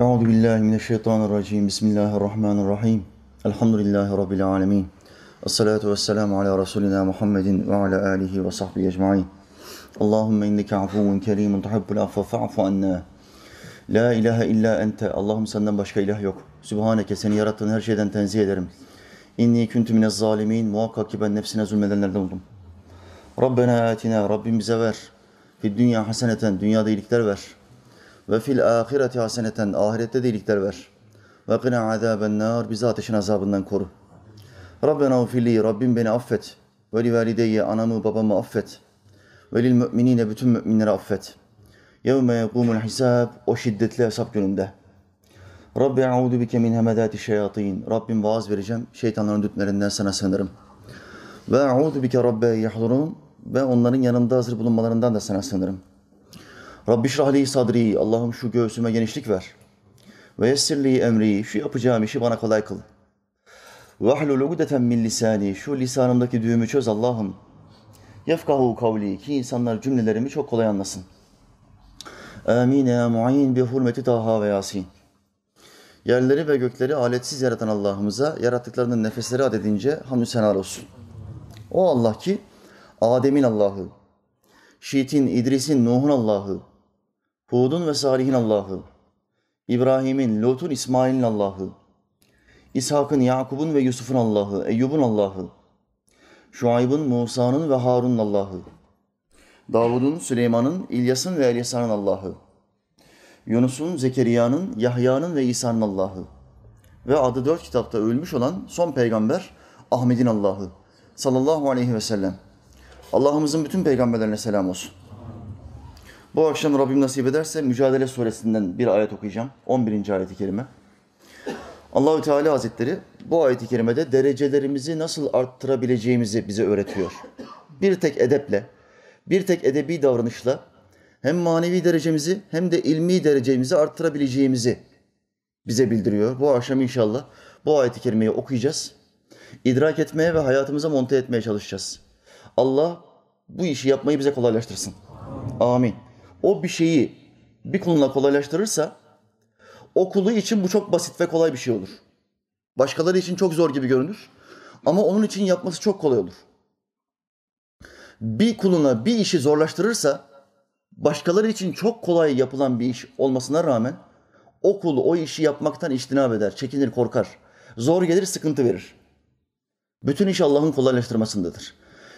Euzu billahi mineşşeytanirracim. Bismillahirrahmanirrahim. Elhamdülillahi rabbil alamin. Essalatu vesselamu ala rasulina Muhammedin ve ala alihi ve sahbihi ecmaîn. Allahumme inneke afuvun kerimun tuhibbul affe fa'fu anna. La ilahe illa ente. Allah'ım senden başka ilah yok. Sübhaneke seni yarattığın her şeyden tenzih ederim. İnni kuntu minez zalimin. Muhakkak ki ben nefsine zulmedenlerden oldum. Rabbena atina. Rabbim bize ver. Fid dünya haseneten. Dünyada iyilikler ver. Ve fil ahireti haseneten. Ahirette de iyilikler ver. Ve qina azaben nar. Bizi ateşin azabından koru. Rabbena ufili. Rabbim beni affet. Ve li valideyye. Anamı babamı affet. Ve lil müminine. Bütün müminleri affet. Yevme yekumul hisab. O şiddetli hesap gününde. Rabbi a'udu bike min hemedati şeyatin. Rabbim vaaz vereceğim. Şeytanların dütlerinden sana sığınırım. Ve a'udu bike rabbe yahdurun. Ve onların yanında hazır bulunmalarından da sana sığınırım. Rabbi şrahli sadri. Allah'ım şu göğsüme genişlik ver. Ve yessirli emri. Şu yapacağım işi bana kolay kıl. Ve ahlul ugdeten min lisani. Şu lisanımdaki düğümü çöz Allah'ım. Yefkahu kavli. Ki insanlar cümlelerimi çok kolay anlasın. Amin ya mu'in bi hurmeti Taha ve Yasin. Yerleri ve gökleri aletsiz yaratan Allah'ımıza yarattıklarının nefesleri adedince hamdü senalar olsun. O Allah ki Adem'in Allah'ı, Şiit'in, İdris'in, Nuh'un Allah'ı, Hud'un ve Salih'in Allah'ı, İbrahim'in, Lut'un, İsmail'in Allah'ı, İshak'ın, Yakub'un ve Yusuf'un Allah'ı, Eyyub'un Allah'ı, Şuayb'ın, Musa'nın ve Harun'un Allah'ı, Davud'un, Süleyman'ın, İlyas'ın ve Elyasa'nın Allah'ı, Yunus'un, Zekeriya'nın, Yahya'nın ve İsa'nın Allah'ı ve adı dört kitapta ölmüş olan son peygamber Ahmet'in Allah'ı sallallahu aleyhi ve sellem. Allah'ımızın bütün peygamberlerine selam olsun. Bu akşam Rabbim nasip ederse Mücadele suresinden bir ayet okuyacağım. 11. ayeti kerime. Allahü Teala Hazretleri bu ayeti kerimede derecelerimizi nasıl arttırabileceğimizi bize öğretiyor. Bir tek edeple, bir tek edebi davranışla hem manevi derecemizi hem de ilmi derecemizi arttırabileceğimizi bize bildiriyor. Bu akşam inşallah bu ayeti kerimeyi okuyacağız. İdrak etmeye ve hayatımıza monte etmeye çalışacağız. Allah bu işi yapmayı bize kolaylaştırsın. Amin. O bir şeyi bir kuluna kolaylaştırırsa o kulu için bu çok basit ve kolay bir şey olur. Başkaları için çok zor gibi görünür ama onun için yapması çok kolay olur. Bir kuluna bir işi zorlaştırırsa başkaları için çok kolay yapılan bir iş olmasına rağmen o kul o işi yapmaktan iştinab eder, çekinir, korkar. Zor gelir, sıkıntı verir. Bütün iş Allah'ın kolaylaştırmasındadır.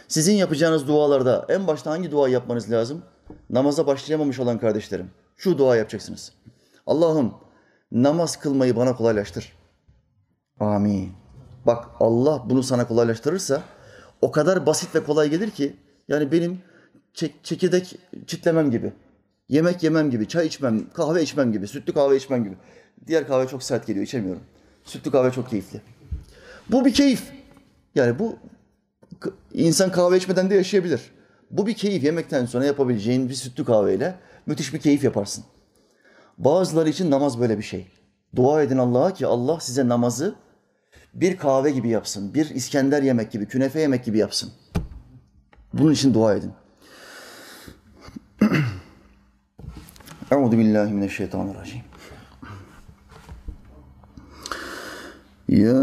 Sizin yapacağınız dualarda en başta hangi dua yapmanız lazım? Namaza başlayamamış olan kardeşlerim. Şu dua yapacaksınız. Allah'ım namaz kılmayı bana kolaylaştır. Amin. Bak Allah bunu sana kolaylaştırırsa o kadar basit ve kolay gelir ki yani benim çek- çekirdek çitlemem gibi, yemek yemem gibi, çay içmem, kahve içmem gibi, sütlü kahve içmem gibi. Diğer kahve çok sert geliyor, içemiyorum. Sütlü kahve çok keyifli. Bu bir keyif. Yani bu insan kahve içmeden de yaşayabilir. Bu bir keyif. Yemekten sonra yapabileceğin bir sütlü kahveyle müthiş bir keyif yaparsın. Bazıları için namaz böyle bir şey. Dua edin Allah'a ki Allah size namazı bir kahve gibi yapsın, bir İskender yemek gibi, künefe yemek gibi yapsın. Bunun için dua edin. Euzu billahi mineşşeytanirracim. يا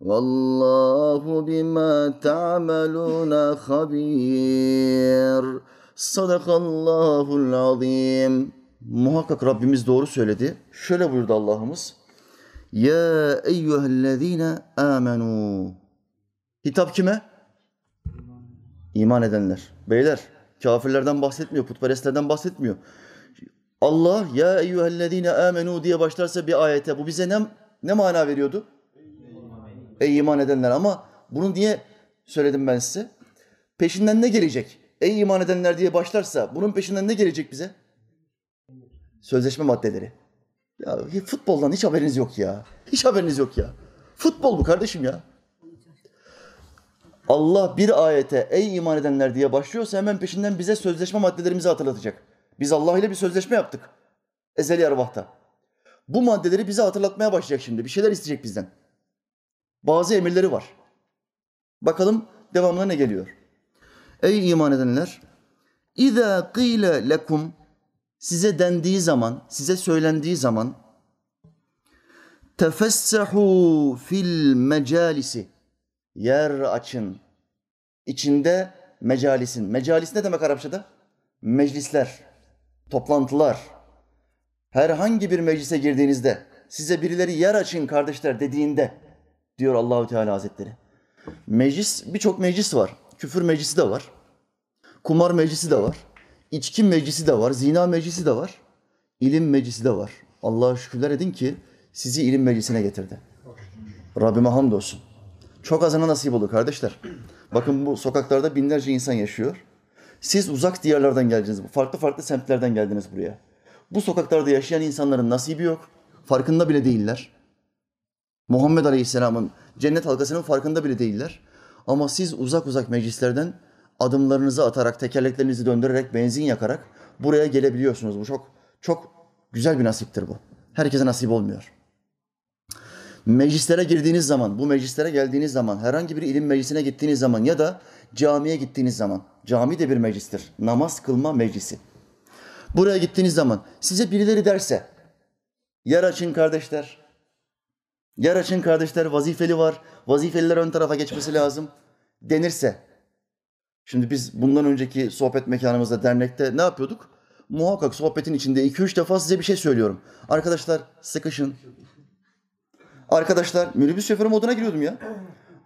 Vallahu bima ta'maluna habir. Sadakallahul azim. Muhakkak Rabbimiz doğru söyledi. Şöyle buyurdu Allah'ımız. Ya eyyühellezine amenu. Hitap kime? İman edenler. Beyler kafirlerden bahsetmiyor, putperestlerden bahsetmiyor. Allah ya eyyühellezine amenu diye başlarsa bir ayete bu bize ne, ne mana veriyordu? Ey iman edenler ama bunu niye söyledim ben size? Peşinden ne gelecek? Ey iman edenler diye başlarsa bunun peşinden ne gelecek bize? Sözleşme maddeleri. Ya futboldan hiç haberiniz yok ya. Hiç haberiniz yok ya. Futbol bu kardeşim ya. Allah bir ayete ey iman edenler diye başlıyorsa hemen peşinden bize sözleşme maddelerimizi hatırlatacak. Biz Allah ile bir sözleşme yaptık. Ezeli ervahta. Bu maddeleri bize hatırlatmaya başlayacak şimdi. Bir şeyler isteyecek bizden. Bazı emirleri var. Bakalım devamına ne geliyor? Ey iman edenler! İza qile lekum size dendiği zaman, size söylendiği zaman tefessahu fil mecalisi yer açın. İçinde mecalisin. Mecalis ne demek Arapçada? Meclisler, toplantılar. Herhangi bir meclise girdiğinizde size birileri yer açın kardeşler dediğinde diyor Allahü Teala Hazretleri. Meclis birçok meclis var. Küfür meclisi de var. Kumar meclisi de var. İçki meclisi de var. Zina meclisi de var. İlim meclisi de var. Allah'a şükürler edin ki sizi ilim meclisine getirdi. Rabbime hamdolsun. Çok azına nasip oldu kardeşler. Bakın bu sokaklarda binlerce insan yaşıyor. Siz uzak diyarlardan geldiniz. Farklı farklı semtlerden geldiniz buraya. Bu sokaklarda yaşayan insanların nasibi yok. Farkında bile değiller. Muhammed Aleyhisselam'ın cennet halkasının farkında bile değiller. Ama siz uzak uzak meclislerden adımlarınızı atarak, tekerleklerinizi döndürerek, benzin yakarak buraya gelebiliyorsunuz. Bu çok çok güzel bir nasiptir bu. Herkese nasip olmuyor. Meclislere girdiğiniz zaman, bu meclislere geldiğiniz zaman, herhangi bir ilim meclisine gittiğiniz zaman ya da camiye gittiğiniz zaman, cami de bir meclistir. Namaz kılma meclisi. Buraya gittiğiniz zaman size birileri derse, yer açın kardeşler, yer açın kardeşler, vazifeli var, vazifeliler ön tarafa geçmesi lazım denirse, Şimdi biz bundan önceki sohbet mekanımızda, dernekte ne yapıyorduk? Muhakkak sohbetin içinde iki üç defa size bir şey söylüyorum. Arkadaşlar sıkışın. Arkadaşlar minibüs şoförü moduna giriyordum ya.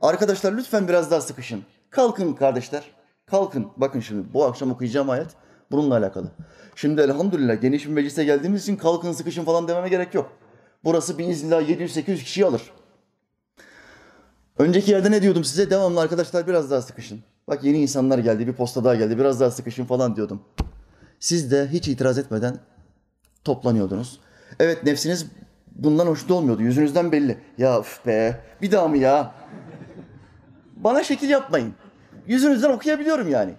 Arkadaşlar lütfen biraz daha sıkışın. Kalkın kardeşler. Kalkın. Bakın şimdi bu akşam okuyacağım ayet bununla alakalı. Şimdi elhamdülillah geniş bir meclise geldiğimiz için kalkın sıkışın falan dememe gerek yok. Burası biiznillah 700-800 kişiyi alır. Önceki yerde ne diyordum size? Devamlı arkadaşlar biraz daha sıkışın. Bak yeni insanlar geldi, bir posta daha geldi, biraz daha sıkışın falan diyordum. Siz de hiç itiraz etmeden toplanıyordunuz. Evet nefsiniz bundan hoşnut olmuyordu. Yüzünüzden belli. Ya üf be bir daha mı ya? Bana şekil yapmayın. Yüzünüzden okuyabiliyorum yani.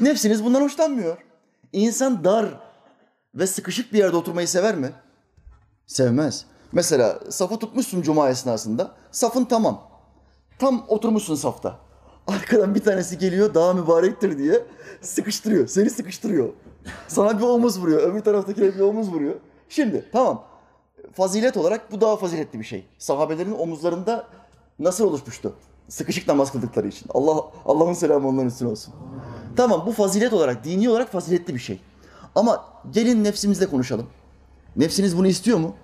Nefsiniz bundan hoşlanmıyor. İnsan dar ve sıkışık bir yerde oturmayı sever mi? Sevmez. Mesela safı tutmuşsun cuma esnasında. Safın tamam. Tam oturmuşsun safta. Arkadan bir tanesi geliyor daha mübarektir diye sıkıştırıyor. Seni sıkıştırıyor. Sana bir omuz vuruyor. Öbür taraftakine bir omuz vuruyor. Şimdi tamam. Fazilet olarak bu daha faziletli bir şey. Sahabelerin omuzlarında nasıl oluşmuştu? Sıkışık namaz kıldıkları için. Allah Allah'ın selamı onların üstüne olsun. Tamam bu fazilet olarak, dini olarak faziletli bir şey. Ama gelin nefsimizle konuşalım. Nefsiniz bunu istiyor mu?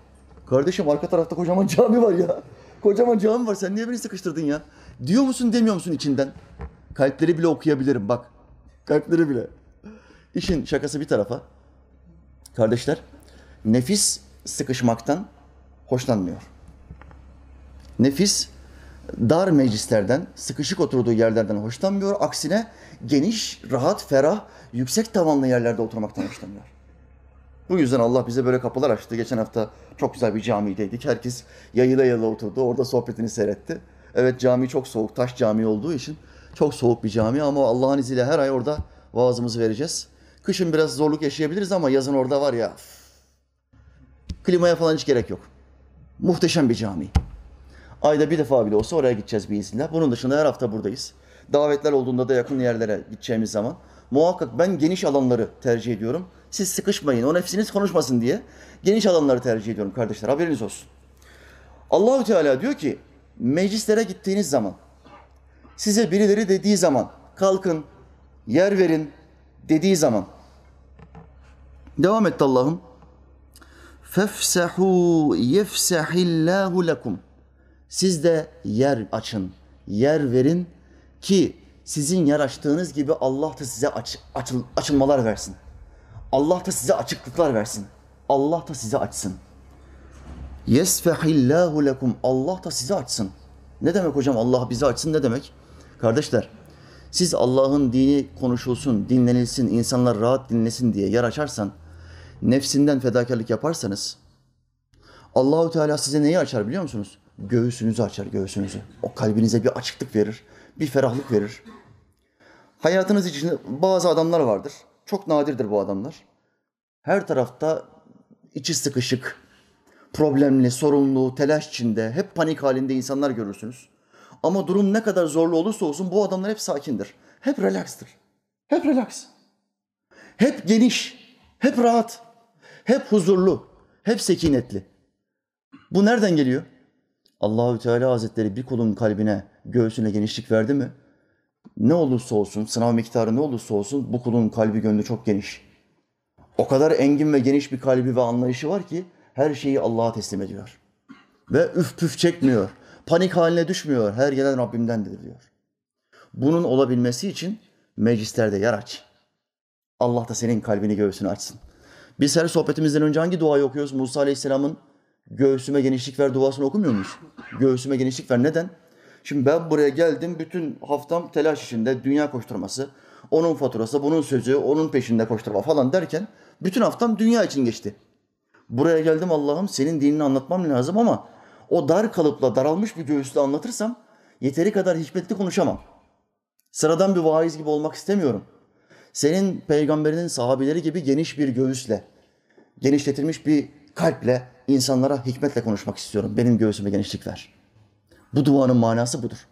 Kardeşim arka tarafta kocaman cami var ya. Kocaman cami var. Sen niye beni sıkıştırdın ya? Diyor musun demiyor musun içinden? Kalpleri bile okuyabilirim bak. Kalpleri bile. İşin şakası bir tarafa. Kardeşler, nefis sıkışmaktan hoşlanmıyor. Nefis dar meclislerden, sıkışık oturduğu yerlerden hoşlanmıyor. Aksine geniş, rahat, ferah, yüksek tavanlı yerlerde oturmaktan hoşlanıyor. Bu yüzden Allah bize böyle kapılar açtı. Geçen hafta çok güzel bir camideydik. Herkes yayıla yayıla oturdu. Orada sohbetini seyretti. Evet cami çok soğuk, taş cami olduğu için çok soğuk bir cami ama Allah'ın izniyle her ay orada vaazımızı vereceğiz. Kışın biraz zorluk yaşayabiliriz ama yazın orada var ya klimaya falan hiç gerek yok. Muhteşem bir cami. Ayda bir defa bile olsa oraya gideceğiz bir izinle. Bunun dışında her hafta buradayız. Davetler olduğunda da yakın yerlere gideceğimiz zaman muhakkak ben geniş alanları tercih ediyorum. Siz sıkışmayın, o nefsiniz konuşmasın diye geniş alanları tercih ediyorum kardeşler. Haberiniz olsun. Allahü Teala diyor ki meclislere gittiğiniz zaman, size birileri dediği zaman, kalkın, yer verin dediği zaman, devam etti Allah'ım. Fefsehu yefsehillahu lekum. Siz de yer açın, yer verin ki sizin yer açtığınız gibi Allah da size aç, açıl, açılmalar versin. Allah da size açıklıklar versin. Allah da size açsın. Yesfehillahu lekum. Allah da sizi açsın. Ne demek hocam Allah bizi açsın ne demek? Kardeşler siz Allah'ın dini konuşulsun, dinlenilsin, insanlar rahat dinlesin diye yer açarsan, nefsinden fedakarlık yaparsanız, Allahu Teala size neyi açar biliyor musunuz? Göğsünüzü açar, göğsünüzü. O kalbinize bir açıklık verir, bir ferahlık verir. Hayatınız içinde bazı adamlar vardır. Çok nadirdir bu adamlar. Her tarafta içi sıkışık, problemli, sorunlu, telaş içinde, hep panik halinde insanlar görürsünüz. Ama durum ne kadar zorlu olursa olsun bu adamlar hep sakindir. Hep relaxtır. Hep relax. Hep geniş, hep rahat, hep huzurlu, hep sekinetli. Bu nereden geliyor? Allahü Teala Hazretleri bir kulun kalbine, göğsüne genişlik verdi mi? Ne olursa olsun, sınav miktarı ne olursa olsun bu kulun kalbi gönlü çok geniş. O kadar engin ve geniş bir kalbi ve anlayışı var ki her şeyi Allah'a teslim ediyor. Ve üf püf çekmiyor. Panik haline düşmüyor. Her gelen Rabbimdendir diyor. Bunun olabilmesi için meclislerde yer aç. Allah da senin kalbini göğsünü açsın. Biz her sohbetimizden önce hangi duayı okuyoruz? Musa Aleyhisselam'ın göğsüme genişlik ver duasını okumuyor muyuz? Göğsüme genişlik ver. Neden? Şimdi ben buraya geldim. Bütün haftam telaş içinde dünya koşturması. Onun faturası, bunun sözü, onun peşinde koşturma falan derken bütün haftam dünya için geçti. Buraya geldim Allah'ım senin dinini anlatmam lazım ama o dar kalıpla daralmış bir göğüsle anlatırsam yeteri kadar hikmetli konuşamam. Sıradan bir vaiz gibi olmak istemiyorum. Senin peygamberinin sahabeleri gibi geniş bir göğüsle, genişletilmiş bir kalple insanlara hikmetle konuşmak istiyorum. Benim göğsüme genişlik ver. Bu duanın manası budur.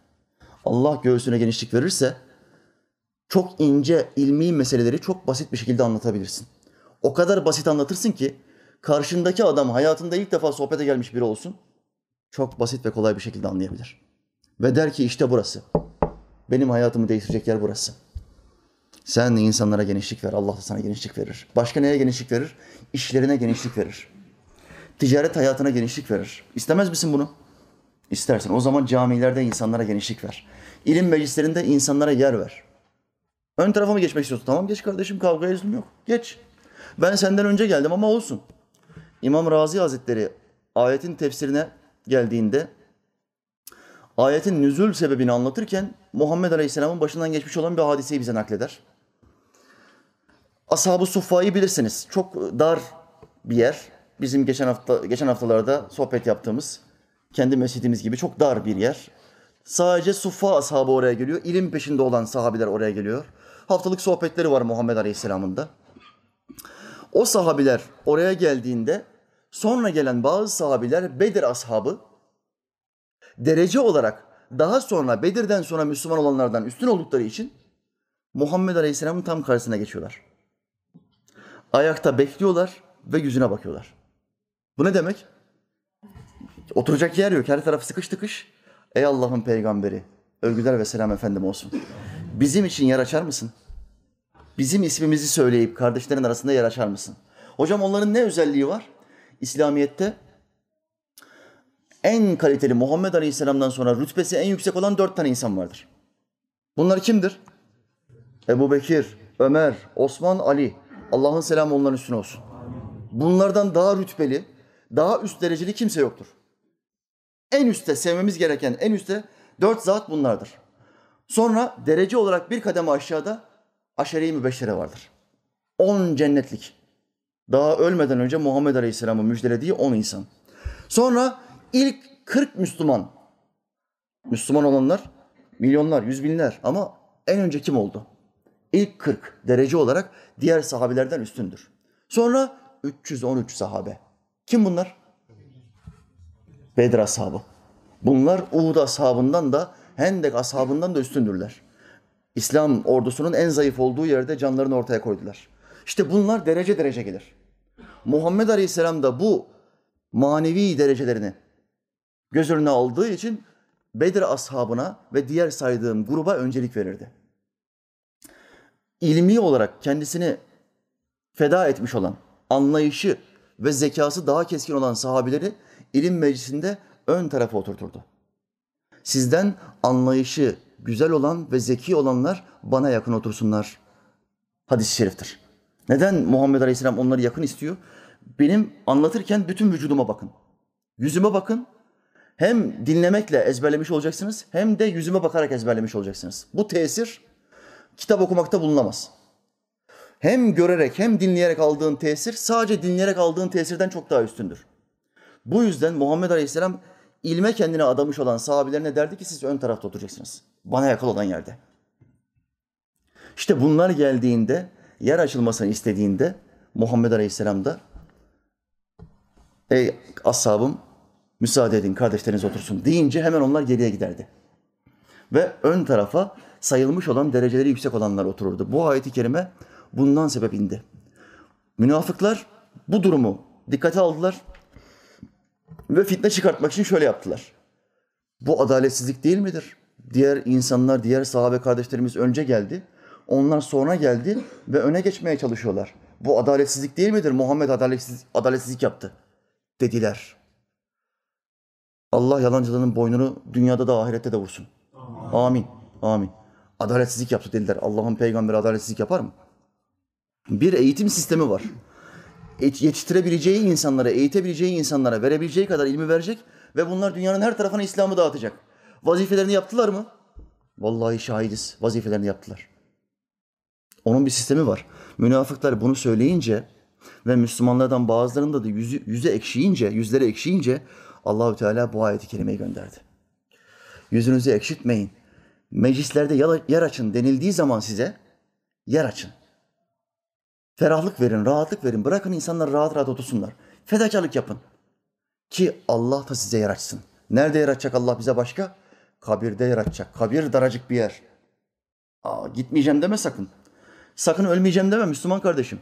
Allah göğsüne genişlik verirse çok ince ilmi meseleleri çok basit bir şekilde anlatabilirsin. O kadar basit anlatırsın ki karşındaki adam hayatında ilk defa sohbete gelmiş biri olsun. Çok basit ve kolay bir şekilde anlayabilir. Ve der ki işte burası. Benim hayatımı değiştirecek yer burası. Sen insanlara genişlik ver. Allah da sana genişlik verir. Başka neye genişlik verir? İşlerine genişlik verir. Ticaret hayatına genişlik verir. İstemez misin bunu? İstersen. O zaman camilerde insanlara genişlik ver. İlim meclislerinde insanlara yer ver. Ön tarafa mı geçmek istiyorsun? Tamam geç kardeşim kavgaya lüzum yok. Geç. Ben senden önce geldim ama olsun. İmam Razi Hazretleri ayetin tefsirine geldiğinde ayetin nüzul sebebini anlatırken Muhammed Aleyhisselam'ın başından geçmiş olan bir hadiseyi bize nakleder. Ashab-ı Suffa'yı bilirsiniz. Çok dar bir yer. Bizim geçen hafta geçen haftalarda sohbet yaptığımız kendi mescidimiz gibi çok dar bir yer. Sadece Suffa ashabı oraya geliyor. İlim peşinde olan sahabiler oraya geliyor. Haftalık sohbetleri var Muhammed Aleyhisselam'ın da. O sahabiler oraya geldiğinde sonra gelen bazı sahabiler Bedir ashabı derece olarak daha sonra Bedir'den sonra Müslüman olanlardan üstün oldukları için Muhammed Aleyhisselam'ın tam karşısına geçiyorlar. Ayakta bekliyorlar ve yüzüne bakıyorlar. Bu ne demek? Oturacak yer yok. Her taraf sıkış tıkış. Ey Allah'ın peygamberi, övgüler ve selam efendim olsun. Bizim için yer açar mısın? Bizim ismimizi söyleyip kardeşlerin arasında yer açar mısın? Hocam onların ne özelliği var? İslamiyet'te en kaliteli Muhammed Aleyhisselam'dan sonra rütbesi en yüksek olan dört tane insan vardır. Bunlar kimdir? Ebu Bekir, Ömer, Osman, Ali. Allah'ın selamı onların üstüne olsun. Bunlardan daha rütbeli, daha üst dereceli kimse yoktur. En üstte sevmemiz gereken en üstte dört zat bunlardır. Sonra derece olarak bir kademe aşağıda aşere-i mübeşşere vardır. On cennetlik. Daha ölmeden önce Muhammed Aleyhisselam'ın müjdelediği on insan. Sonra ilk 40 Müslüman. Müslüman olanlar milyonlar, yüz binler ama en önce kim oldu? İlk 40 derece olarak diğer sahabilerden üstündür. Sonra 313 sahabe. Kim bunlar? Bedir ashabı. Bunlar Uhud ashabından da Hendek ashabından da üstündürler. İslam ordusunun en zayıf olduğu yerde canlarını ortaya koydular. İşte bunlar derece derece gelir. Muhammed Aleyhisselam da bu manevi derecelerini göz önüne aldığı için Bedir ashabına ve diğer saydığım gruba öncelik verirdi. İlmi olarak kendisini feda etmiş olan, anlayışı ve zekası daha keskin olan sahabileri ilim meclisinde ön tarafa oturturdu. Sizden anlayışı güzel olan ve zeki olanlar bana yakın otursunlar. Hadis-i şeriftir. Neden Muhammed Aleyhisselam onları yakın istiyor? Benim anlatırken bütün vücuduma bakın. Yüzüme bakın. Hem dinlemekle ezberlemiş olacaksınız hem de yüzüme bakarak ezberlemiş olacaksınız. Bu tesir kitap okumakta bulunamaz. Hem görerek hem dinleyerek aldığın tesir sadece dinleyerek aldığın tesirden çok daha üstündür. Bu yüzden Muhammed Aleyhisselam ilme kendine adamış olan sahabelerine derdi ki siz ön tarafta oturacaksınız. Bana yakın olan yerde. İşte bunlar geldiğinde, yer açılmasını istediğinde Muhammed Aleyhisselam da ey ashabım müsaade edin kardeşleriniz otursun deyince hemen onlar geriye giderdi. Ve ön tarafa sayılmış olan dereceleri yüksek olanlar otururdu. Bu ayeti kerime bundan sebep indi. Münafıklar bu durumu dikkate aldılar ve fitne çıkartmak için şöyle yaptılar. Bu adaletsizlik değil midir? Diğer insanlar, diğer sahabe kardeşlerimiz önce geldi. Onlar sonra geldi ve öne geçmeye çalışıyorlar. Bu adaletsizlik değil midir? Muhammed adaletsiz, adaletsizlik yaptı dediler. Allah yalancılığının boynunu dünyada da ahirette de vursun. Amin. Amin. Adaletsizlik yaptı dediler. Allah'ın peygamberi adaletsizlik yapar mı? Bir eğitim sistemi var. Yetiştirebileceği insanlara, eğitebileceği insanlara verebileceği kadar ilmi verecek ve bunlar dünyanın her tarafına İslam'ı dağıtacak. Vazifelerini yaptılar mı? Vallahi şahidiz. Vazifelerini yaptılar. Onun bir sistemi var. Münafıklar bunu söyleyince ve Müslümanlardan bazılarında da yüzü, yüze ekşiyince, yüzleri ekşiyince Allahü Teala bu ayeti kerimeyi gönderdi. Yüzünüzü ekşitmeyin. Meclislerde yer açın denildiği zaman size yer açın. Ferahlık verin, rahatlık verin. Bırakın insanlar rahat rahat otursunlar. Fedakarlık yapın. Ki Allah da size yer açsın. Nerede yer açacak Allah bize başka? Kabirde yer açacak. Kabir daracık bir yer. Aa, gitmeyeceğim deme sakın. Sakın ölmeyeceğim deme Müslüman kardeşim.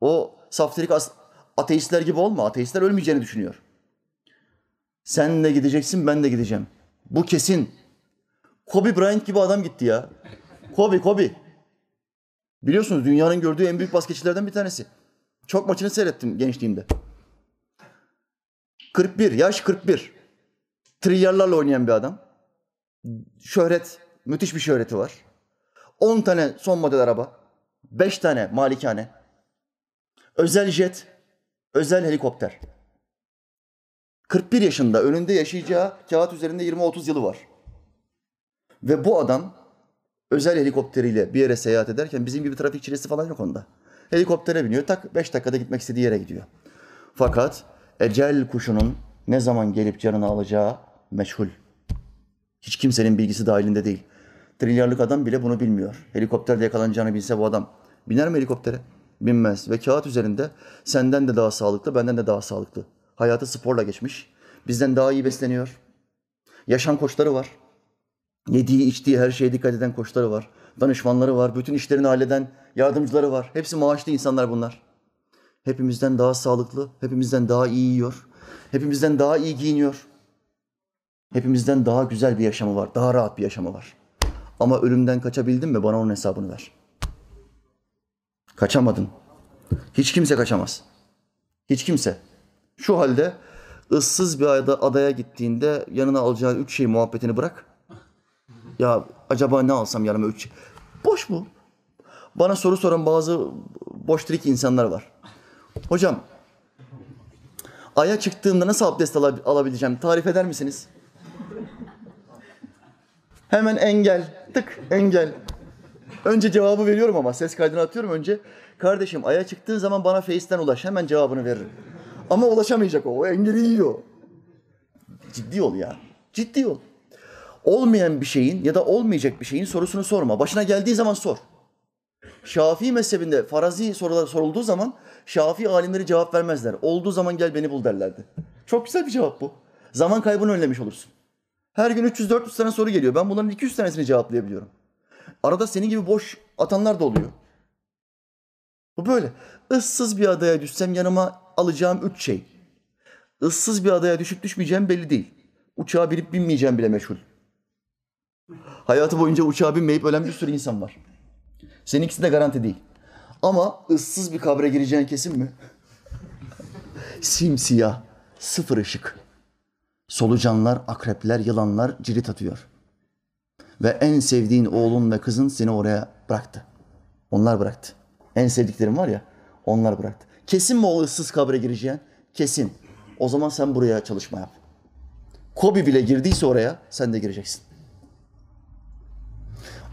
O saftirik ateistler gibi olma. Ateistler ölmeyeceğini düşünüyor. Sen de gideceksin, ben de gideceğim. Bu kesin. Kobe Bryant gibi adam gitti ya. Kobe, Kobe. Biliyorsunuz dünyanın gördüğü en büyük basketçilerden bir tanesi. Çok maçını seyrettim gençliğimde. 41, yaş 41. Trilyarlarla oynayan bir adam. Şöhret, müthiş bir şöhreti var. 10 tane son model araba. 5 tane malikane. Özel jet, özel helikopter. 41 yaşında önünde yaşayacağı kağıt üzerinde 20-30 yılı var. Ve bu adam özel helikopteriyle bir yere seyahat ederken bizim gibi trafik çilesi falan yok onda. Helikoptere biniyor, tak 5 dakikada gitmek istediği yere gidiyor. Fakat ecel kuşunun ne zaman gelip canını alacağı meşhul. Hiç kimsenin bilgisi dahilinde değil. Trilyarlık adam bile bunu bilmiyor. Helikopterde yakalanacağını bilse bu adam biner mi helikoptere? Binmez. Ve kağıt üzerinde senden de daha sağlıklı, benden de daha sağlıklı. Hayatı sporla geçmiş. Bizden daha iyi besleniyor. Yaşam koçları var. Yediği, içtiği her şeye dikkat eden koçları var. Danışmanları var. Bütün işlerini halleden yardımcıları var. Hepsi maaşlı insanlar bunlar. Hepimizden daha sağlıklı, hepimizden daha iyi yiyor. Hepimizden daha iyi giyiniyor. Hepimizden daha güzel bir yaşamı var. Daha rahat bir yaşamı var. Ama ölümden kaçabildin mi? Bana onun hesabını ver. Kaçamadın. Hiç kimse kaçamaz. Hiç kimse. Şu halde ıssız bir adaya, gittiğinde yanına alacağın üç şey muhabbetini bırak. Ya acaba ne alsam yanıma üç? Boş bu. Bana soru soran bazı boş trik insanlar var. Hocam, aya çıktığımda nasıl abdest alabileceğim? Tarif eder misiniz? Hemen engel, tık engel. Önce cevabı veriyorum ama ses kaydını atıyorum önce. Kardeşim aya çıktığın zaman bana Face'ten ulaş. Hemen cevabını veririm. Ama ulaşamayacak o. O engeli yiyor. Ciddi ol ya. Ciddi ol. Olmayan bir şeyin ya da olmayacak bir şeyin sorusunu sorma. Başına geldiği zaman sor. Şafii mezhebinde farazi sorular sorulduğu zaman Şafii alimleri cevap vermezler. Olduğu zaman gel beni bul derlerdi. Çok güzel bir cevap bu. Zaman kaybını önlemiş olursun. Her gün 300-400 tane soru geliyor. Ben bunların 200 tanesini cevaplayabiliyorum. Arada senin gibi boş atanlar da oluyor. Bu böyle. Issız bir adaya düşsem yanıma alacağım üç şey. Issız bir adaya düşüp düşmeyeceğim belli değil. Uçağa binip binmeyeceğim bile meşhur. Hayatı boyunca uçağa binmeyip ölen bir sürü insan var. Seninkisi de garanti değil. Ama ıssız bir kabre gireceğin kesin mi? Simsiyah, sıfır ışık. Solucanlar, akrepler, yılanlar cirit atıyor. Ve en sevdiğin oğlun ve kızın seni oraya bıraktı. Onlar bıraktı. En sevdiklerim var ya, onlar bıraktı. Kesin mi o ıssız kabre gireceğin? Kesin. O zaman sen buraya çalışma yap. Kobi bile girdiyse oraya sen de gireceksin.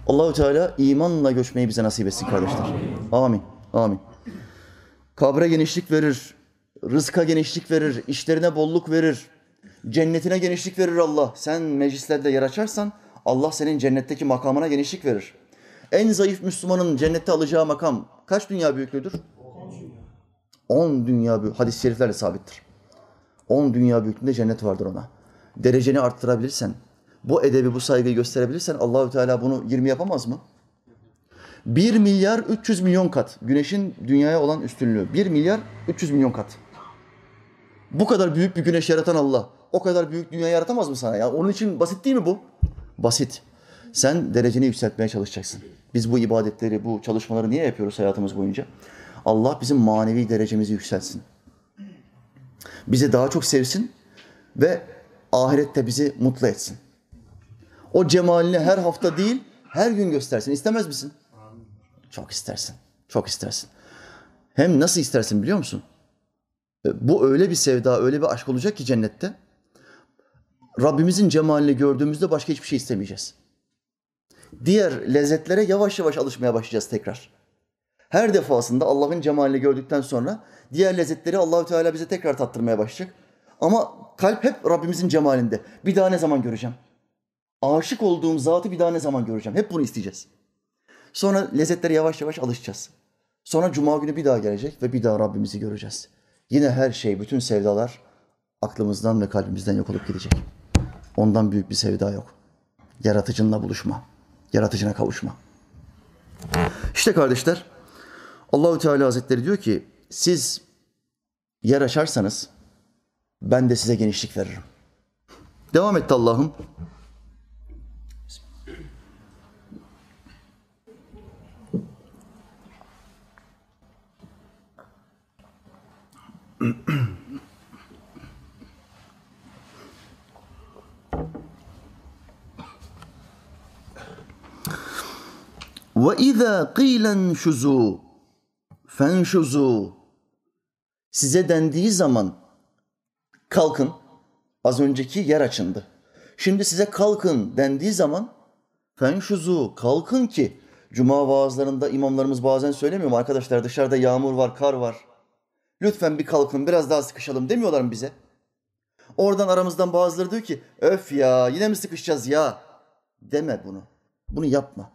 Allahu Teala imanla göçmeyi bize nasip etsin kardeşler. Amin. Amin. Kabre genişlik verir. rızka genişlik verir, işlerine bolluk verir, cennetine genişlik verir Allah. Sen meclislerde yer açarsan Allah senin cennetteki makamına genişlik verir. En zayıf Müslümanın cennette alacağı makam kaç dünya büyüklüğüdür? 10 dünya büyük. Hadis-i şeriflerle sabittir. 10 dünya büyüklüğünde cennet vardır ona. Dereceni arttırabilirsen, bu edebi, bu saygıyı gösterebilirsen Allahü Teala bunu 20 yapamaz mı? 1 milyar 300 milyon kat. Güneşin dünyaya olan üstünlüğü. 1 milyar 300 milyon kat. Bu kadar büyük bir güneş yaratan Allah. O kadar büyük dünya yaratamaz mı sana ya? Onun için basit değil mi bu? Basit. Sen dereceni yükseltmeye çalışacaksın. Biz bu ibadetleri, bu çalışmaları niye yapıyoruz hayatımız boyunca? Allah bizim manevi derecemizi yükseltsin. Bizi daha çok sevsin ve ahirette bizi mutlu etsin. O cemalini her hafta değil, her gün göstersin. İstemez misin? Çok istersin. Çok istersin. Hem nasıl istersin biliyor musun? E, Bu öyle bir sevda, öyle bir aşk olacak ki cennette. Rabbimizin cemalini gördüğümüzde başka hiçbir şey istemeyeceğiz. Diğer lezzetlere yavaş yavaş alışmaya başlayacağız tekrar. Her defasında Allah'ın cemalini gördükten sonra diğer lezzetleri Allahü Teala bize tekrar tattırmaya başlayacak. Ama kalp hep Rabbimizin cemalinde. Bir daha ne zaman göreceğim? Aşık olduğum zatı bir daha ne zaman göreceğim? Hep bunu isteyeceğiz. Sonra lezzetlere yavaş yavaş alışacağız. Sonra cuma günü bir daha gelecek ve bir daha Rabbimizi göreceğiz. Yine her şey, bütün sevdalar aklımızdan ve kalbimizden yok olup gidecek. Ondan büyük bir sevda yok. Yaratıcınla buluşma. Yaratıcına kavuşma. İşte kardeşler, Allahü Teala Hazretleri diyor ki siz yer açarsanız ben de size genişlik veririm. Devam etti Allah'ım. وَاِذَا قِيلَ انْشُزُوا فَانْشُزُوا Size dendiği zaman kalkın. Az önceki yer açındı. Şimdi size kalkın dendiği zaman fenşuzu kalkın ki Cuma vaazlarında imamlarımız bazen söylemiyor mu arkadaşlar dışarıda yağmur var, kar var. Lütfen bir kalkın biraz daha sıkışalım demiyorlar mı bize? Oradan aramızdan bazıları diyor ki öf ya yine mi sıkışacağız ya? Deme bunu. Bunu yapma.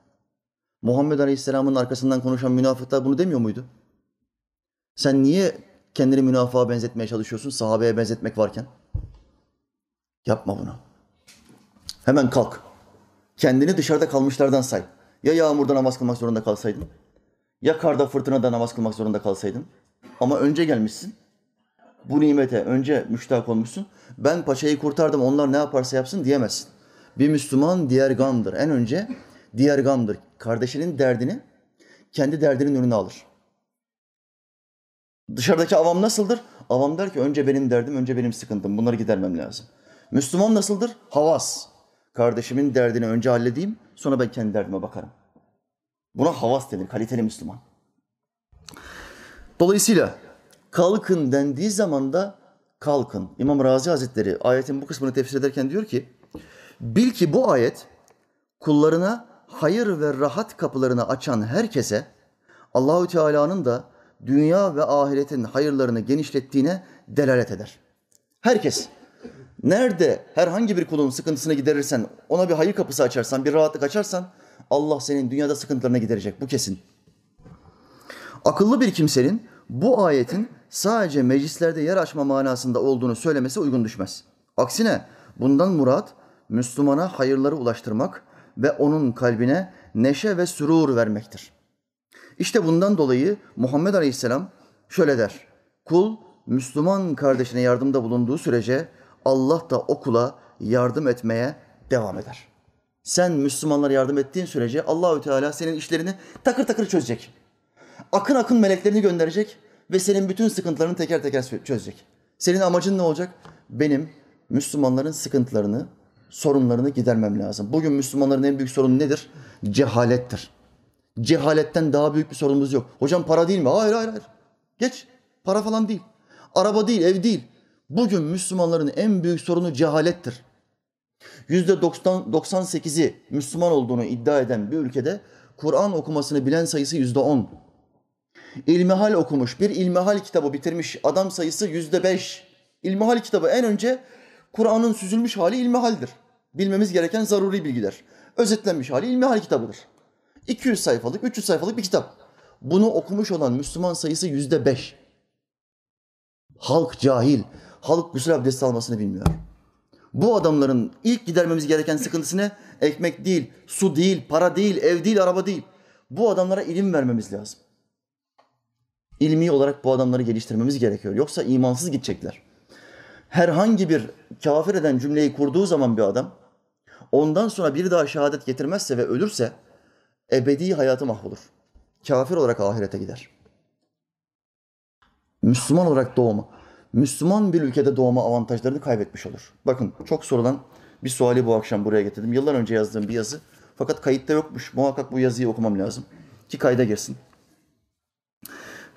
Muhammed Aleyhisselam'ın arkasından konuşan münafıklar bunu demiyor muydu? Sen niye kendini münafığa benzetmeye çalışıyorsun sahabeye benzetmek varken? Yapma bunu. Hemen kalk. Kendini dışarıda kalmışlardan say. Ya yağmurda namaz kılmak zorunda kalsaydın? Ya karda fırtınada namaz kılmak zorunda kalsaydın? Ama önce gelmişsin. Bu nimete önce müştak olmuşsun. Ben paçayı kurtardım onlar ne yaparsa yapsın diyemezsin. Bir Müslüman diğer gamdır. En önce diğer gamdır. Kardeşinin derdini kendi derdinin önüne alır. Dışarıdaki avam nasıldır? Avam der ki önce benim derdim, önce benim sıkıntım. Bunları gidermem lazım. Müslüman nasıldır? Havas. Kardeşimin derdini önce halledeyim, sonra ben kendi derdime bakarım. Buna havas denir, kaliteli Müslüman. Dolayısıyla kalkın dendiği zaman da kalkın. İmam Razi Hazretleri ayetin bu kısmını tefsir ederken diyor ki, bil ki bu ayet kullarına hayır ve rahat kapılarını açan herkese Allahü Teala'nın da dünya ve ahiretin hayırlarını genişlettiğine delalet eder. Herkes nerede herhangi bir kulun sıkıntısını giderirsen, ona bir hayır kapısı açarsan, bir rahatlık açarsan Allah senin dünyada sıkıntılarını giderecek. Bu kesin. Akıllı bir kimsenin bu ayetin sadece meclislerde yer açma manasında olduğunu söylemesi uygun düşmez. Aksine bundan murat Müslümana hayırları ulaştırmak ve onun kalbine neşe ve sürur vermektir. İşte bundan dolayı Muhammed Aleyhisselam şöyle der. Kul Müslüman kardeşine yardımda bulunduğu sürece Allah da o kula yardım etmeye devam eder. Sen Müslümanlara yardım ettiğin sürece Allahü Teala senin işlerini takır takır çözecek. Akın akın meleklerini gönderecek ve senin bütün sıkıntılarını teker teker çözecek. Senin amacın ne olacak? Benim Müslümanların sıkıntılarını, sorunlarını gidermem lazım. Bugün Müslümanların en büyük sorunu nedir? Cehalettir. Cehaletten daha büyük bir sorunumuz yok. Hocam para değil mi? Hayır hayır hayır. Geç. Para falan değil. Araba değil, ev değil. Bugün Müslümanların en büyük sorunu cehalettir. Yüzde 98'i Müslüman olduğunu iddia eden bir ülkede Kur'an okumasını bilen sayısı yüzde 10. İlmihal okumuş, bir ilmihal kitabı bitirmiş adam sayısı yüzde beş. İlmihal kitabı en önce Kur'an'ın süzülmüş hali ilmihaldir. Bilmemiz gereken zaruri bilgiler. Özetlenmiş hali ilmihal kitabıdır. 200 sayfalık, 300 sayfalık bir kitap. Bunu okumuş olan Müslüman sayısı yüzde beş. Halk cahil. Halk gusül abdesti almasını bilmiyor. Bu adamların ilk gidermemiz gereken sıkıntısı ne? Ekmek değil, su değil, para değil, ev değil, araba değil. Bu adamlara ilim vermemiz lazım. İlmi olarak bu adamları geliştirmemiz gerekiyor. Yoksa imansız gidecekler. Herhangi bir kafir eden cümleyi kurduğu zaman bir adam, ondan sonra bir daha şehadet getirmezse ve ölürse ebedi hayatı mahvolur. Kafir olarak ahirete gider. Müslüman olarak doğma. Müslüman bir ülkede doğma avantajlarını kaybetmiş olur. Bakın çok sorulan bir suali bu akşam buraya getirdim. Yıllar önce yazdığım bir yazı. Fakat kayıtta yokmuş. Muhakkak bu yazıyı okumam lazım. Ki kayda girsin.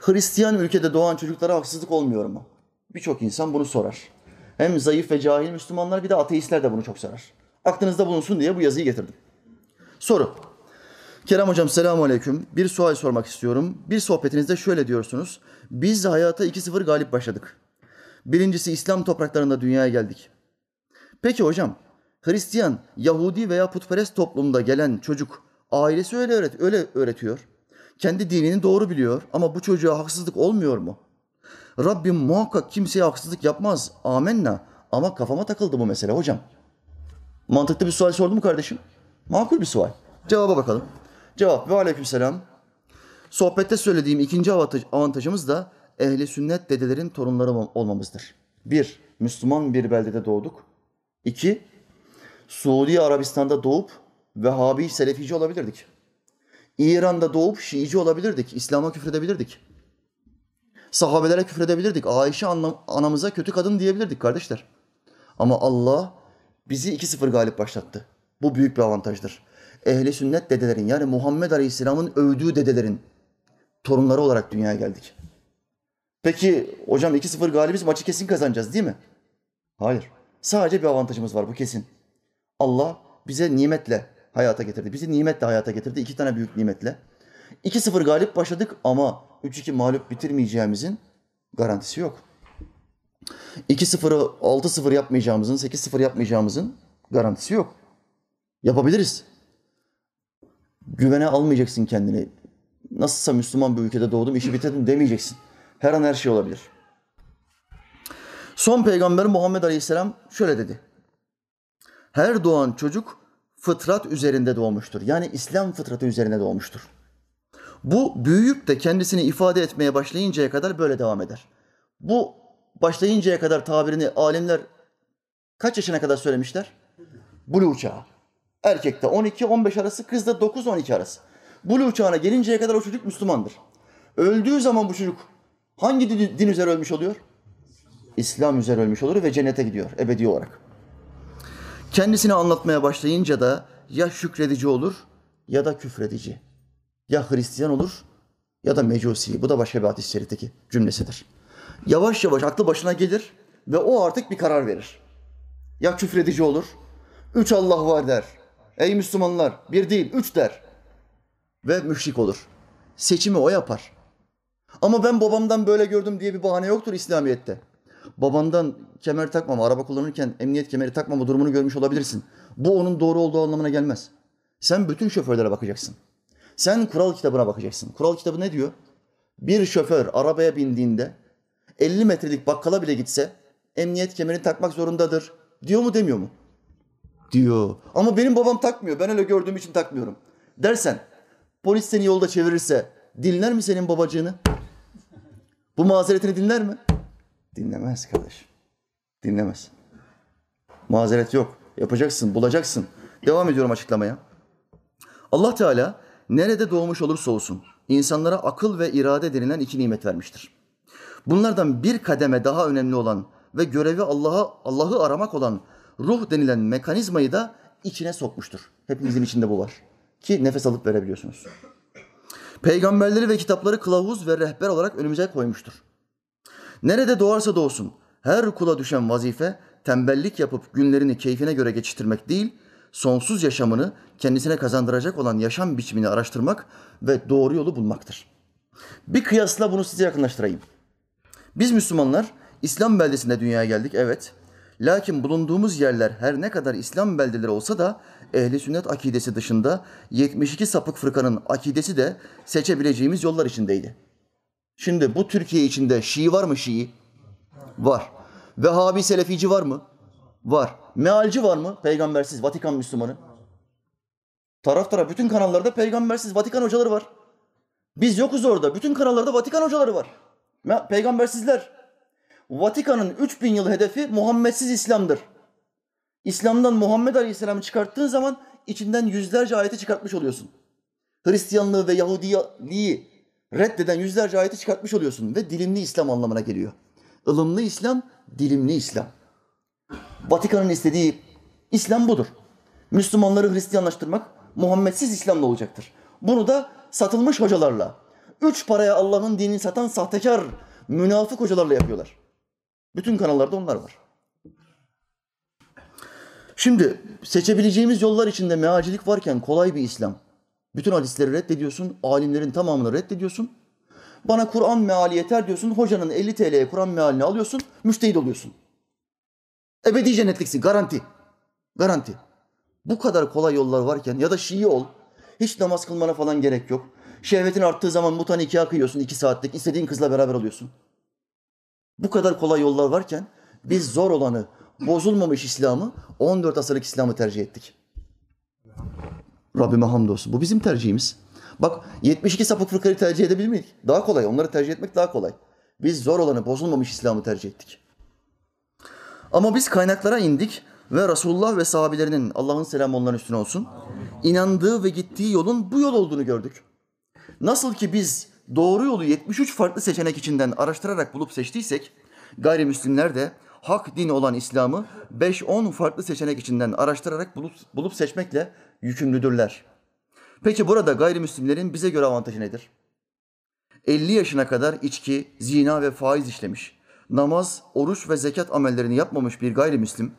Hristiyan ülkede doğan çocuklara haksızlık olmuyor mu? Birçok insan bunu sorar. Hem zayıf ve cahil Müslümanlar bir de ateistler de bunu çok sorar. Aklınızda bulunsun diye bu yazıyı getirdim. Soru. Kerem Hocam selamun aleyküm. Bir sual sormak istiyorum. Bir sohbetinizde şöyle diyorsunuz. Biz hayata 2-0 galip başladık. Birincisi İslam topraklarında dünyaya geldik. Peki hocam, Hristiyan, Yahudi veya putperest toplumda gelen çocuk ailesi öyle öğret öyle öğretiyor. Kendi dinini doğru biliyor ama bu çocuğa haksızlık olmuyor mu? Rabbim muhakkak kimseye haksızlık yapmaz. Amenna. Ama kafama takıldı bu mesele hocam. Mantıklı bir sual sordum mu kardeşim? Makul bir sual. Cevaba bakalım. Cevap ve aleykümselam. Sohbette söylediğim ikinci avantaj, avantajımız da ehli sünnet dedelerin torunları olmamızdır. Bir, Müslüman bir beldede doğduk. İki, Suudi Arabistan'da doğup Vehhabi Selefici olabilirdik. İran'da doğup Şiici olabilirdik. İslam'a küfredebilirdik. Sahabelere küfredebilirdik. Ayşe anamıza kötü kadın diyebilirdik kardeşler. Ama Allah bizi 2-0 galip başlattı. Bu büyük bir avantajdır. Ehli sünnet dedelerin yani Muhammed Aleyhisselam'ın övdüğü dedelerin torunları olarak dünyaya geldik. Peki hocam 2-0 galibiz maçı kesin kazanacağız değil mi? Hayır. Sadece bir avantajımız var bu kesin. Allah bize nimetle hayata getirdi. Bizi nimetle hayata getirdi. İki tane büyük nimetle. 2-0 galip başladık ama 3-2 mağlup bitirmeyeceğimizin garantisi yok. 2-0'ı 6-0 yapmayacağımızın, 8-0 yapmayacağımızın garantisi yok. Yapabiliriz. Güvene almayacaksın kendini. Nasılsa Müslüman bir ülkede doğdum, işi bitirdim demeyeceksin. Her an her şey olabilir. Son peygamber Muhammed Aleyhisselam şöyle dedi. Her doğan çocuk fıtrat üzerinde doğmuştur. Yani İslam fıtratı üzerine doğmuştur. Bu büyüyüp de kendisini ifade etmeye başlayıncaya kadar böyle devam eder. Bu başlayıncaya kadar tabirini alimler kaç yaşına kadar söylemişler? Bulu çağı. Erkekte 12-15 arası, kızda 9-12 arası. Bulu çağına gelinceye kadar o çocuk Müslümandır. Öldüğü zaman bu çocuk hangi din, din üzere ölmüş oluyor? İslam üzere ölmüş olur ve cennete gidiyor ebedi olarak. Kendisini anlatmaya başlayınca da ya şükredici olur ya da küfredici. Ya Hristiyan olur ya da mecusi. Bu da başka bir hadis-i şerifteki cümlesidir. Yavaş yavaş aklı başına gelir ve o artık bir karar verir. Ya küfredici olur, üç Allah var der. Ey Müslümanlar bir değil üç der. Ve müşrik olur. Seçimi o yapar. Ama ben babamdan böyle gördüm diye bir bahane yoktur İslamiyet'te. Babandan kemer takmama, araba kullanırken emniyet kemeri takmama durumunu görmüş olabilirsin. Bu onun doğru olduğu anlamına gelmez. Sen bütün şoförlere bakacaksın. Sen kural kitabına bakacaksın. Kural kitabı ne diyor? Bir şoför arabaya bindiğinde 50 metrelik bakkala bile gitse emniyet kemerini takmak zorundadır. Diyor mu demiyor mu? Diyor. Ama benim babam takmıyor. Ben öyle gördüğüm için takmıyorum. Dersen polis seni yolda çevirirse dinler mi senin babacığını? Bu mazeretini dinler mi? Dinlemez kardeş. Dinlemez. Mazeret yok. Yapacaksın, bulacaksın. Devam ediyorum açıklamaya. Allah Teala nerede doğmuş olursa olsun insanlara akıl ve irade denilen iki nimet vermiştir. Bunlardan bir kademe daha önemli olan ve görevi Allah'a Allah'ı aramak olan ruh denilen mekanizmayı da içine sokmuştur. Hepimizin içinde bu var. Ki nefes alıp verebiliyorsunuz. Peygamberleri ve kitapları kılavuz ve rehber olarak önümüze koymuştur. Nerede doğarsa doğsun her kula düşen vazife tembellik yapıp günlerini keyfine göre geçiştirmek değil, sonsuz yaşamını kendisine kazandıracak olan yaşam biçimini araştırmak ve doğru yolu bulmaktır. Bir kıyasla bunu size yakınlaştırayım. Biz Müslümanlar İslam beldesinde dünyaya geldik evet. Lakin bulunduğumuz yerler her ne kadar İslam beldeleri olsa da ehli sünnet akidesi dışında 72 sapık fırkanın akidesi de seçebileceğimiz yollar içindeydi. Şimdi bu Türkiye içinde Şii var mı Şii? Var. Vehhabi Selefici var mı? Var. Mealci var mı? Peygambersiz Vatikan Müslümanı. Taraf taraf bütün kanallarda peygambersiz Vatikan hocaları var. Biz yokuz orada. Bütün kanallarda Vatikan hocaları var. Peygambersizler. Vatikan'ın 3000 yıl hedefi Muhammedsiz İslam'dır. İslam'dan Muhammed Aleyhisselam'ı çıkarttığın zaman içinden yüzlerce ayeti çıkartmış oluyorsun. Hristiyanlığı ve Yahudiliği reddeden yüzlerce ayeti çıkartmış oluyorsun ve dilimli İslam anlamına geliyor. Ilımlı İslam, dilimli İslam. Vatikan'ın istediği İslam budur. Müslümanları Hristiyanlaştırmak Muhammedsiz İslam'la olacaktır. Bunu da satılmış hocalarla, üç paraya Allah'ın dinini satan sahtekar, münafık hocalarla yapıyorlar. Bütün kanallarda onlar var. Şimdi seçebileceğimiz yollar içinde mealcilik varken kolay bir İslam. Bütün hadisleri reddediyorsun, alimlerin tamamını reddediyorsun. Bana Kur'an meali yeter diyorsun, hocanın 50 TL'ye Kur'an mealini alıyorsun, müştehit oluyorsun. Ebedi cennetliksin, garanti. Garanti. Bu kadar kolay yollar varken ya da Şii ol, hiç namaz kılmana falan gerek yok. Şehvetin arttığı zaman mutan ikiye kıyıyorsun iki saatlik, istediğin kızla beraber oluyorsun. Bu kadar kolay yollar varken biz zor olanı, bozulmamış İslam'ı, 14 asırlık İslam'ı tercih ettik. Rabbime hamdolsun. Bu bizim tercihimiz. Bak 72 sapık fırkayı tercih edebilir miydik? Daha kolay. Onları tercih etmek daha kolay. Biz zor olanı, bozulmamış İslam'ı tercih ettik. Ama biz kaynaklara indik ve Resulullah ve sahabelerinin Allah'ın selamı onların üstüne olsun. inandığı ve gittiği yolun bu yol olduğunu gördük. Nasıl ki biz doğru yolu 73 farklı seçenek içinden araştırarak bulup seçtiysek, gayrimüslimler de hak din olan İslam'ı 5-10 farklı seçenek içinden araştırarak bulup, bulup seçmekle yükümlüdürler. Peki burada gayrimüslimlerin bize göre avantajı nedir? 50 yaşına kadar içki, zina ve faiz işlemiş, namaz, oruç ve zekat amellerini yapmamış bir gayrimüslim,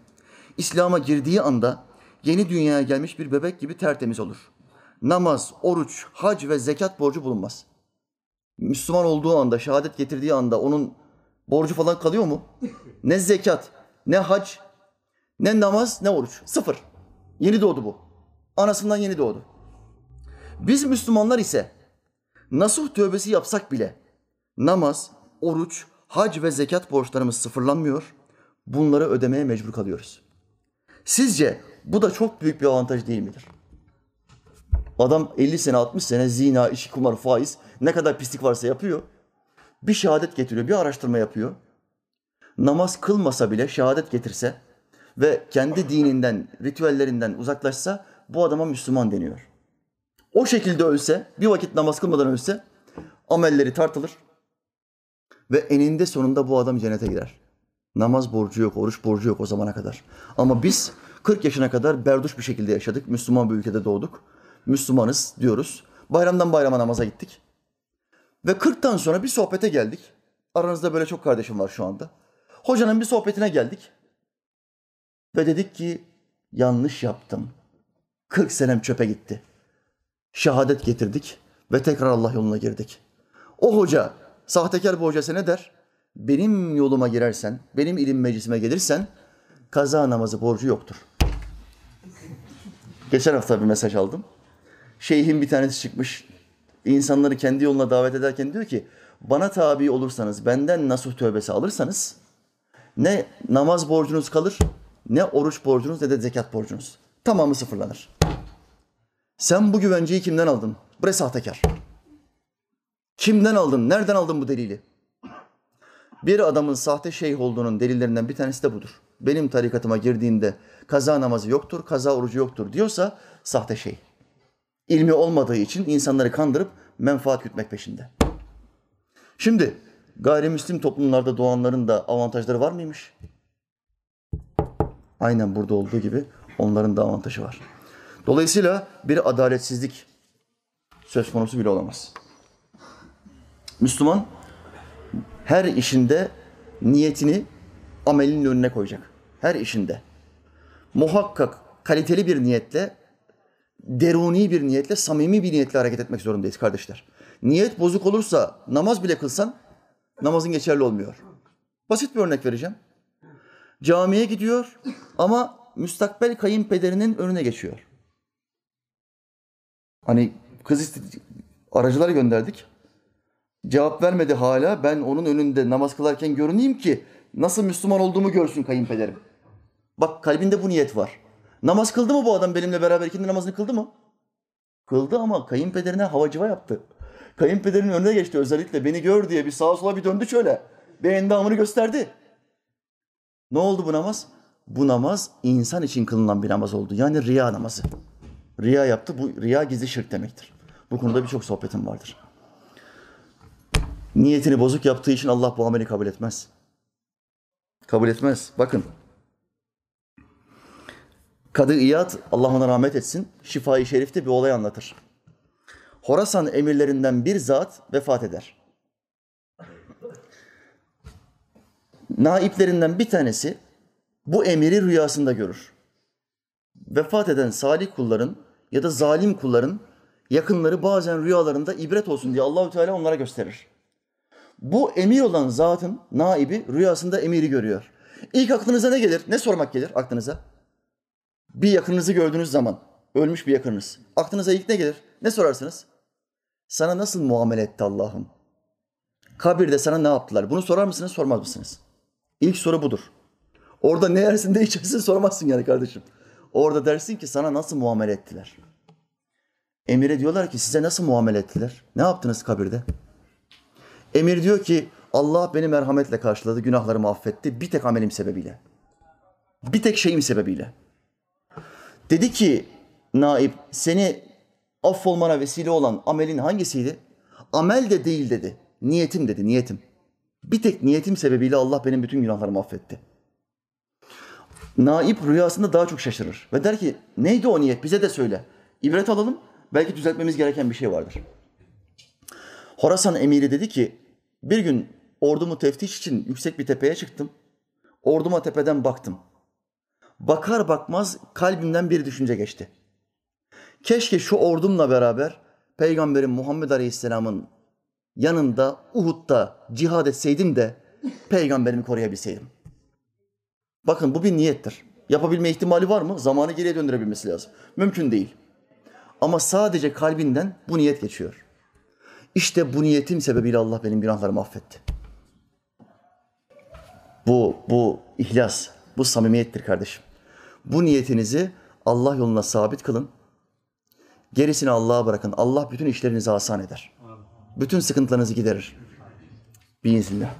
İslam'a girdiği anda yeni dünyaya gelmiş bir bebek gibi tertemiz olur. Namaz, oruç, hac ve zekat borcu bulunmaz. Müslüman olduğu anda, şehadet getirdiği anda onun borcu falan kalıyor mu? Ne zekat, ne hac, ne namaz, ne oruç. Sıfır. Yeni doğdu bu. Anasından yeni doğdu. Biz Müslümanlar ise nasuh tövbesi yapsak bile namaz, oruç, hac ve zekat borçlarımız sıfırlanmıyor. Bunları ödemeye mecbur kalıyoruz. Sizce bu da çok büyük bir avantaj değil midir? Adam 50 sene 60 sene zina, içki, kumar, faiz ne kadar pislik varsa yapıyor. Bir şehadet getiriyor, bir araştırma yapıyor. Namaz kılmasa bile şehadet getirse ve kendi dininden, ritüellerinden uzaklaşsa bu adama Müslüman deniyor. O şekilde ölse, bir vakit namaz kılmadan ölse amelleri tartılır ve eninde sonunda bu adam cennete girer. Namaz borcu yok, oruç borcu yok o zamana kadar. Ama biz 40 yaşına kadar berduş bir şekilde yaşadık. Müslüman bir ülkede doğduk. Müslümanız diyoruz. Bayramdan bayrama namaza gittik. Ve 40'tan sonra bir sohbete geldik. Aranızda böyle çok kardeşim var şu anda. Hocanın bir sohbetine geldik. Ve dedik ki yanlış yaptım. 40 senem çöpe gitti. Şehadet getirdik ve tekrar Allah yoluna girdik. O hoca, sahtekar bir hoca ne der? Benim yoluma girersen, benim ilim meclisime gelirsen kaza namazı borcu yoktur. Geçen hafta bir mesaj aldım. Şeyhin bir tanesi çıkmış. İnsanları kendi yoluna davet ederken diyor ki bana tabi olursanız, benden nasuh tövbesi alırsanız ne namaz borcunuz kalır, ne oruç borcunuz ne de zekat borcunuz. Tamamı sıfırlanır. Sen bu güvenceyi kimden aldın? Bre sahtekar. Kimden aldın? Nereden aldın bu delili? Bir adamın sahte şeyh olduğunun delillerinden bir tanesi de budur. Benim tarikatıma girdiğinde kaza namazı yoktur, kaza orucu yoktur diyorsa sahte şeyh. İlmi olmadığı için insanları kandırıp menfaat gütmek peşinde. Şimdi gayrimüslim toplumlarda doğanların da avantajları var mıymış? Aynen burada olduğu gibi onların da avantajı var. Dolayısıyla bir adaletsizlik söz konusu bile olamaz. Müslüman her işinde niyetini amelin önüne koyacak. Her işinde. Muhakkak kaliteli bir niyetle, deruni bir niyetle, samimi bir niyetle hareket etmek zorundayız kardeşler. Niyet bozuk olursa namaz bile kılsan namazın geçerli olmuyor. Basit bir örnek vereceğim. Camiye gidiyor ama müstakbel kayınpederinin önüne geçiyor. Hani kız aracılar gönderdik. Cevap vermedi hala. Ben onun önünde namaz kılarken görüneyim ki nasıl Müslüman olduğumu görsün kayınpederim. Bak kalbinde bu niyet var. Namaz kıldı mı bu adam benimle beraber ikindi namazını kıldı mı? Kıldı ama kayınpederine havacıva yaptı. Kayınpederinin önüne geçti özellikle beni gör diye bir sağa sola bir döndü şöyle. Bir endamını gösterdi. Ne oldu bu namaz? Bu namaz insan için kılınan bir namaz oldu. Yani riya namazı. Riya yaptı. Bu riya gizli şirk demektir. Bu konuda birçok sohbetim vardır. Niyetini bozuk yaptığı için Allah bu ameli kabul etmez. Kabul etmez. Bakın. Kadı İyad, Allah ona rahmet etsin, Şifai Şerif'te bir olay anlatır. Horasan emirlerinden bir zat vefat eder. Naiplerinden bir tanesi bu emiri rüyasında görür. Vefat eden salih kulların ya da zalim kulların yakınları bazen rüyalarında ibret olsun diye Allahü Teala onlara gösterir. Bu emir olan zatın naibi rüyasında emiri görüyor. İlk aklınıza ne gelir? Ne sormak gelir aklınıza? Bir yakınınızı gördüğünüz zaman, ölmüş bir yakınınız. Aklınıza ilk ne gelir? Ne sorarsınız? Sana nasıl muamele etti Allah'ım? Kabirde sana ne yaptılar? Bunu sorar mısınız, sormaz mısınız? İlk soru budur. Orada ne yersin, ne içersin sormazsın yani kardeşim. Orada dersin ki sana nasıl muamele ettiler? Emire diyorlar ki size nasıl muamele ettiler? Ne yaptınız kabirde? Emir diyor ki Allah beni merhametle karşıladı, günahlarımı affetti bir tek amelim sebebiyle. Bir tek şeyim sebebiyle. Dedi ki naip seni affolmana vesile olan amelin hangisiydi? Amel de değil dedi. Niyetim dedi, niyetim. Bir tek niyetim sebebiyle Allah benim bütün günahlarımı affetti. Naip rüyasında daha çok şaşırır ve der ki neydi o niyet bize de söyle. İbret alalım belki düzeltmemiz gereken bir şey vardır. Horasan emiri dedi ki bir gün ordumu teftiş için yüksek bir tepeye çıktım. Orduma tepeden baktım. Bakar bakmaz kalbimden bir düşünce geçti. Keşke şu ordumla beraber Peygamberin Muhammed Aleyhisselam'ın yanında Uhud'da cihad etseydim de peygamberimi koruyabilseydim. Bakın bu bir niyettir. Yapabilme ihtimali var mı? Zamanı geriye döndürebilmesi lazım. Mümkün değil. Ama sadece kalbinden bu niyet geçiyor. İşte bu niyetim sebebiyle Allah benim günahlarımı affetti. Bu, bu ihlas, bu samimiyettir kardeşim. Bu niyetinizi Allah yoluna sabit kılın. Gerisini Allah'a bırakın. Allah bütün işlerinizi asan eder. Bütün sıkıntılarınızı giderir. Biiznillah.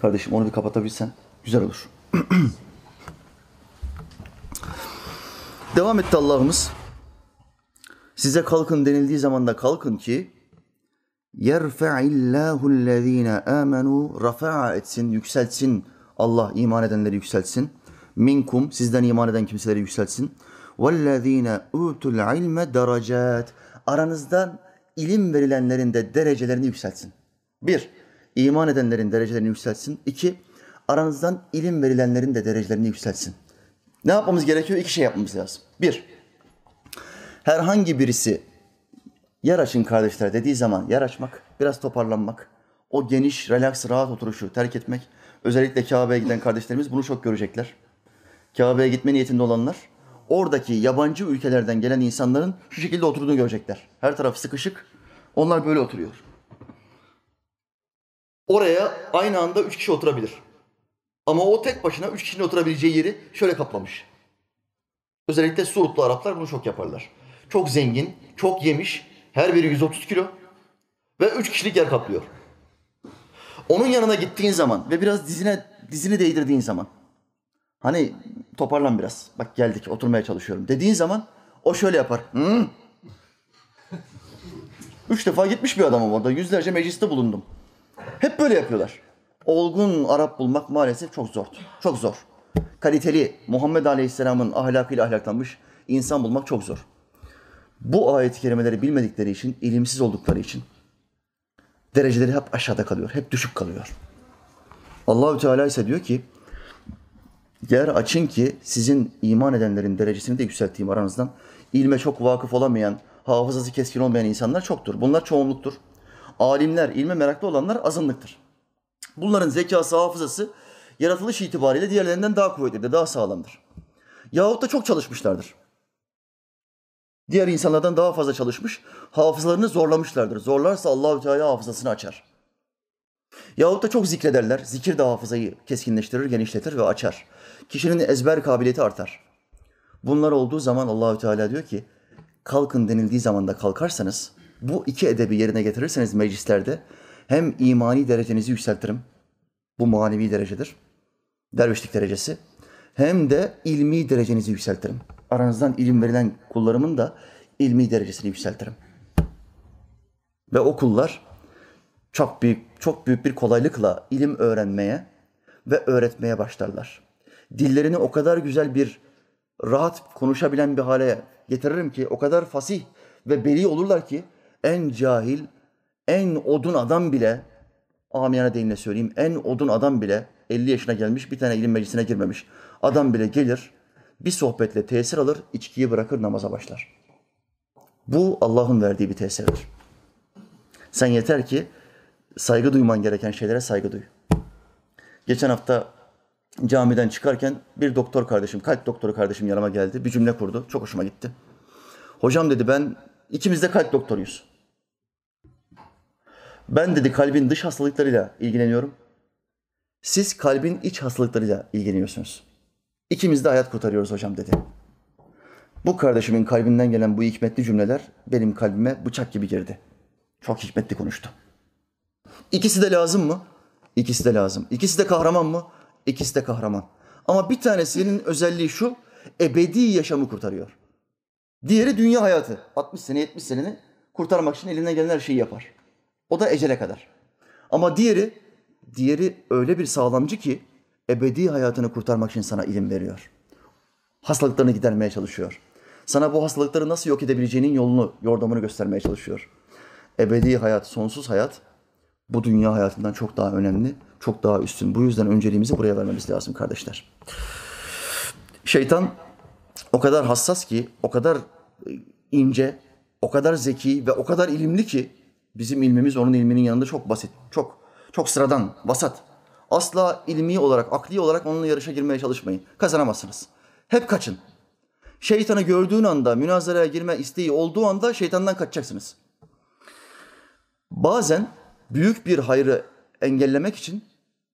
Kardeşim onu bir kapatabilsen güzel olur. Devam etti Allah'ımız. Size kalkın denildiği zaman da kalkın ki yerfa'illahu allazina amenu rafa'a etsin, yükseltsin. Allah iman edenleri yükseltsin. Minkum sizden iman eden kimseleri yükseltsin. Vellezine utul ilme derecat. Aranızdan ilim verilenlerin de derecelerini yükseltsin. Bir, iman edenlerin derecelerini yükseltsin. İki, aranızdan ilim verilenlerin de derecelerini yükseltsin. Ne yapmamız gerekiyor? İki şey yapmamız lazım. Bir, herhangi birisi yer açın kardeşler dediği zaman yer açmak, biraz toparlanmak, o geniş, relax, rahat oturuşu terk etmek. Özellikle Kabe'ye giden kardeşlerimiz bunu çok görecekler. Kabe'ye gitme niyetinde olanlar oradaki yabancı ülkelerden gelen insanların şu şekilde oturduğunu görecekler. Her taraf sıkışık. Onlar böyle oturuyor. Oraya aynı anda üç kişi oturabilir. Ama o tek başına üç kişinin oturabileceği yeri şöyle kaplamış. Özellikle Suudlu Araplar bunu çok yaparlar. Çok zengin, çok yemiş, her biri 130 kilo ve üç kişilik yer kaplıyor. Onun yanına gittiğin zaman ve biraz dizine dizini değdirdiğin zaman hani toparlan biraz. Bak geldik oturmaya çalışıyorum dediğin zaman o şöyle yapar. Hı? Üç defa gitmiş bir adamım orada. Yüzlerce mecliste bulundum. Hep böyle yapıyorlar. Olgun Arap bulmak maalesef çok zor. Çok zor. Kaliteli Muhammed Aleyhisselam'ın ahlakıyla ahlaklanmış insan bulmak çok zor. Bu ayet-i kerimeleri bilmedikleri için, ilimsiz oldukları için dereceleri hep aşağıda kalıyor, hep düşük kalıyor. Allahü Teala ise diyor ki yer açın ki sizin iman edenlerin derecesini de yükselteyim aranızdan. İlme çok vakıf olamayan, hafızası keskin olmayan insanlar çoktur. Bunlar çoğunluktur. Alimler, ilme meraklı olanlar azınlıktır. Bunların zekası, hafızası yaratılış itibariyle diğerlerinden daha kuvvetlidir, daha sağlamdır. Yahut da çok çalışmışlardır. Diğer insanlardan daha fazla çalışmış, hafızalarını zorlamışlardır. Zorlarsa Allahü Teala hafızasını açar. Yahut da çok zikrederler. Zikir de hafızayı keskinleştirir, genişletir ve açar. Kişinin ezber kabiliyeti artar. Bunlar olduğu zaman Allahü Teala diyor ki, kalkın denildiği zaman da kalkarsanız, bu iki edebi yerine getirirseniz meclislerde hem imani derecenizi yükseltirim. Bu manevi derecedir. Dervişlik derecesi. Hem de ilmi derecenizi yükseltirim. Aranızdan ilim verilen kullarımın da ilmi derecesini yükseltirim. Ve o kullar çok büyük çok büyük bir kolaylıkla ilim öğrenmeye ve öğretmeye başlarlar. Dillerini o kadar güzel bir rahat konuşabilen bir hale getiririm ki o kadar fasih ve beli olurlar ki en cahil, en odun adam bile amiyane deyimle söyleyeyim en odun adam bile 50 yaşına gelmiş bir tane ilim meclisine girmemiş. Adam bile gelir bir sohbetle tesir alır içkiyi bırakır namaza başlar. Bu Allah'ın verdiği bir tesirdir. Sen yeter ki saygı duyman gereken şeylere saygı duy. Geçen hafta camiden çıkarken bir doktor kardeşim, kalp doktoru kardeşim yanıma geldi. Bir cümle kurdu. Çok hoşuma gitti. Hocam dedi ben ikimiz de kalp doktoruyuz. Ben dedi kalbin dış hastalıklarıyla ilgileniyorum. Siz kalbin iç hastalıklarıyla ilgileniyorsunuz. İkimiz de hayat kurtarıyoruz hocam dedi. Bu kardeşimin kalbinden gelen bu hikmetli cümleler benim kalbime bıçak gibi girdi. Çok hikmetli konuştu. İkisi de lazım mı? İkisi de lazım. İkisi de kahraman mı? İkisi de kahraman. Ama bir tanesinin özelliği şu, ebedi yaşamı kurtarıyor. Diğeri dünya hayatı. 60 sene, 70 seneni kurtarmak için elinden gelen her şeyi yapar. O da ecele kadar. Ama diğeri, diğeri öyle bir sağlamcı ki ebedi hayatını kurtarmak için sana ilim veriyor. Hastalıklarını gidermeye çalışıyor. Sana bu hastalıkları nasıl yok edebileceğinin yolunu, yordamını göstermeye çalışıyor. Ebedi hayat, sonsuz hayat bu dünya hayatından çok daha önemli, çok daha üstün. Bu yüzden önceliğimizi buraya vermemiz lazım kardeşler. Şeytan o kadar hassas ki, o kadar ince, o kadar zeki ve o kadar ilimli ki bizim ilmimiz onun ilminin yanında çok basit, çok çok sıradan, vasat. Asla ilmi olarak, akli olarak onunla yarışa girmeye çalışmayın. Kazanamazsınız. Hep kaçın. Şeytanı gördüğün anda, münazaraya girme isteği olduğu anda şeytandan kaçacaksınız. Bazen büyük bir hayrı engellemek için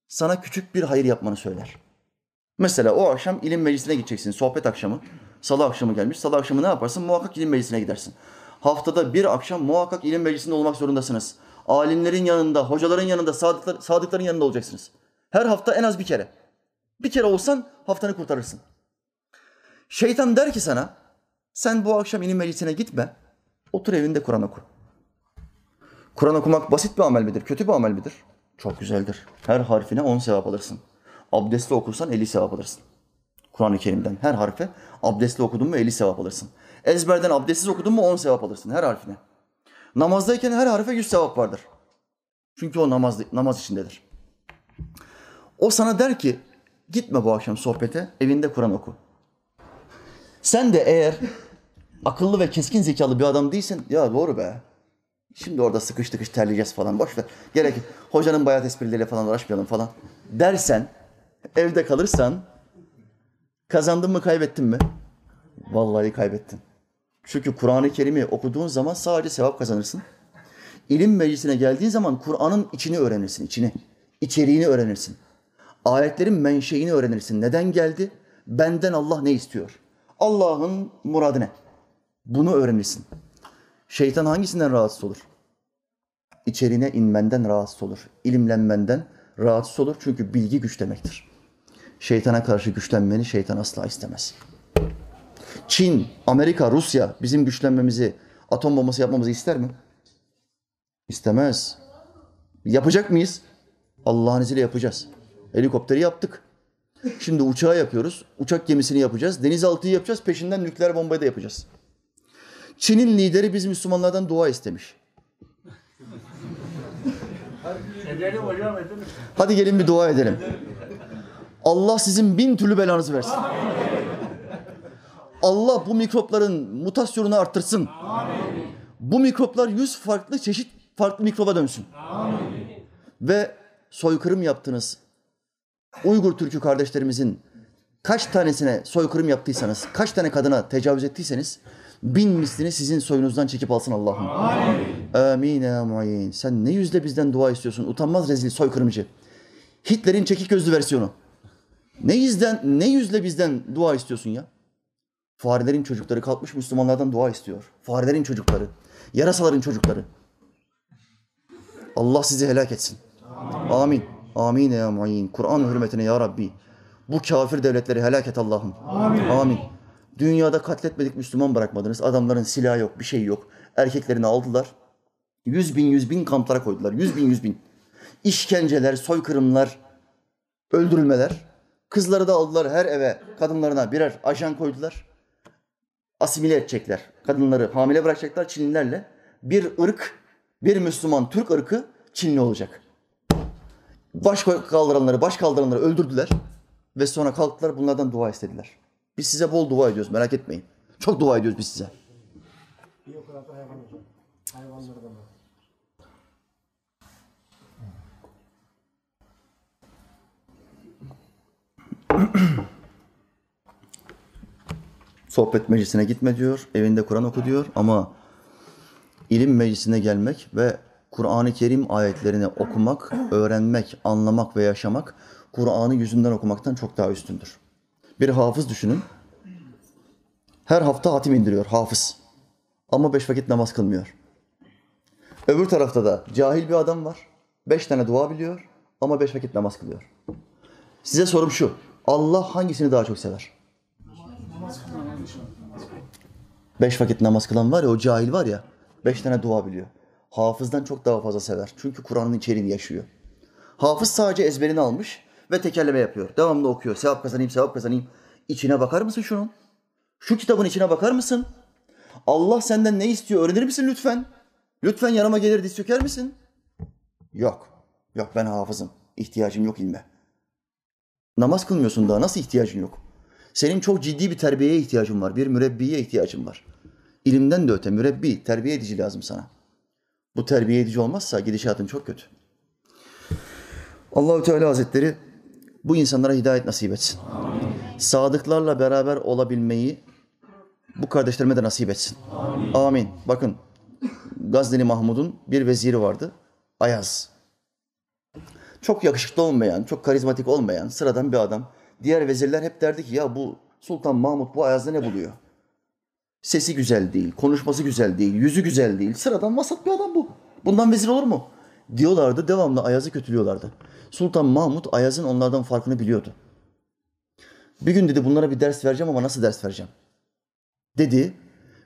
sana küçük bir hayır yapmanı söyler. Mesela o akşam ilim meclisine gideceksin, sohbet akşamı. Salı akşamı gelmiş, salı akşamı ne yaparsın? Muhakkak ilim meclisine gidersin. Haftada bir akşam muhakkak ilim meclisinde olmak zorundasınız. Alimlerin yanında, hocaların yanında, sadıklar, sadıkların yanında olacaksınız. Her hafta en az bir kere. Bir kere olsan haftanı kurtarırsın. Şeytan der ki sana, sen bu akşam ilim meclisine gitme, otur evinde Kur'an oku. Kur'an okumak basit bir amel midir, kötü bir amel midir? Çok güzeldir. Her harfine 10 sevap alırsın. Abdestli okursan 50 sevap alırsın. Kur'an-ı Kerim'den her harfe abdestli okudun mu 50 sevap alırsın. Ezberden abdestsiz okudun mu 10 sevap alırsın her harfine. Namazdayken her harfe 100 sevap vardır. Çünkü o namaz, namaz içindedir. O sana der ki gitme bu akşam sohbete evinde Kur'an oku. Sen de eğer akıllı ve keskin zekalı bir adam değilsin ya doğru be. Şimdi orada sıkış tıkış terleyeceğiz falan boş ver. Gerek hocanın bayat esprileriyle falan uğraşmayalım falan dersen evde kalırsan kazandın mı kaybettin mi? Vallahi kaybettin. Çünkü Kur'an-ı Kerim'i okuduğun zaman sadece sevap kazanırsın. İlim meclisine geldiğin zaman Kur'an'ın içini öğrenirsin, içini. içeriğini öğrenirsin. Ayetlerin menşeini öğrenirsin. Neden geldi? Benden Allah ne istiyor? Allah'ın muradı ne? Bunu öğrenirsin. Şeytan hangisinden rahatsız olur? İçeriğine inmenden rahatsız olur. İlimlenmenden rahatsız olur. Çünkü bilgi güç demektir. Şeytana karşı güçlenmeni şeytan asla istemez. Çin, Amerika, Rusya bizim güçlenmemizi, atom bombası yapmamızı ister mi? İstemez. Yapacak mıyız? Allah'ın izniyle yapacağız. Helikopteri yaptık. Şimdi uçağı yapıyoruz. Uçak gemisini yapacağız. Denizaltıyı yapacağız. Peşinden nükleer bombayı da yapacağız. Çin'in lideri biz Müslümanlardan dua istemiş. Hadi gelin bir dua edelim. Allah sizin bin türlü belanızı versin. Allah bu mikropların mutasyonunu arttırsın. Bu mikroplar yüz farklı çeşit farklı mikroba dönsün. Ve soykırım yaptınız. Uygur Türk'ü kardeşlerimizin kaç tanesine soykırım yaptıysanız, kaç tane kadına tecavüz ettiyseniz bin mislini sizin soyunuzdan çekip alsın Allah'ım. Amin ya muayyin. Sen ne yüzle bizden dua istiyorsun? Utanmaz rezil soykırımcı. Hitler'in çekik gözlü versiyonu. Ne yüzden ne yüzle bizden dua istiyorsun ya? Farelerin çocukları kalkmış Müslümanlardan dua istiyor. Farelerin çocukları, yarasaların çocukları. Allah sizi helak etsin. Amin. Amin ya muayyin. Kur'an hürmetine ya Rabbi. Bu kafir devletleri helak et Allah'ım. Amin. Amin. Dünyada katletmedik Müslüman bırakmadınız. Adamların silahı yok, bir şey yok. Erkeklerini aldılar. Yüz bin yüz bin kamplara koydular. Yüz bin yüz bin. İşkenceler, soykırımlar, öldürülmeler. Kızları da aldılar her eve kadınlarına birer ajan koydular. Asimile edecekler. Kadınları hamile bırakacaklar Çinlilerle. Bir ırk, bir Müslüman Türk ırkı Çinli olacak. Baş kaldıranları, baş kaldıranları öldürdüler. Ve sonra kalktılar bunlardan dua istediler. Biz size bol dua ediyoruz merak etmeyin. Çok dua ediyoruz biz size. Kadar da. Sohbet meclisine gitme diyor, evinde Kur'an oku diyor ama ilim meclisine gelmek ve Kur'an-ı Kerim ayetlerini okumak, öğrenmek, anlamak ve yaşamak Kur'an'ı yüzünden okumaktan çok daha üstündür. Bir hafız düşünün. Her hafta hatim indiriyor hafız. Ama beş vakit namaz kılmıyor. Öbür tarafta da cahil bir adam var. Beş tane dua biliyor ama beş vakit namaz kılıyor. Size sorum şu. Allah hangisini daha çok sever? Beş vakit namaz kılan var ya o cahil var ya. Beş tane dua biliyor. Hafızdan çok daha fazla sever. Çünkü Kur'an'ın içeriğini yaşıyor. Hafız sadece ezberini almış ve tekerleme yapıyor. Devamlı okuyor. Sevap kazanayım, sevap kazanayım. İçine bakar mısın şunun? Şu kitabın içine bakar mısın? Allah senden ne istiyor öğrenir misin lütfen? Lütfen yanıma gelir diz çöker misin? Yok. Yok ben hafızım. İhtiyacım yok ilme. Namaz kılmıyorsun daha. Nasıl ihtiyacın yok? Senin çok ciddi bir terbiyeye ihtiyacın var. Bir mürebbiye ihtiyacın var. İlimden de öte mürebbi, terbiye edici lazım sana. Bu terbiye edici olmazsa gidişatın çok kötü. Allahü Teala Hazretleri bu insanlara hidayet nasip etsin. Sadıklarla beraber olabilmeyi bu kardeşlerime de nasip etsin. Amin. Bakın Gazneli Mahmud'un bir veziri vardı. Ayaz. Çok yakışıklı olmayan, çok karizmatik olmayan sıradan bir adam. Diğer vezirler hep derdi ki ya bu Sultan Mahmud bu Ayaz'da ne buluyor? Sesi güzel değil, konuşması güzel değil, yüzü güzel değil. Sıradan vasat bir adam bu. Bundan vezir olur mu? Diyorlardı, devamlı Ayaz'ı kötülüyorlardı. Sultan Mahmud Ayaz'ın onlardan farkını biliyordu. Bir gün dedi bunlara bir ders vereceğim ama nasıl ders vereceğim? Dedi,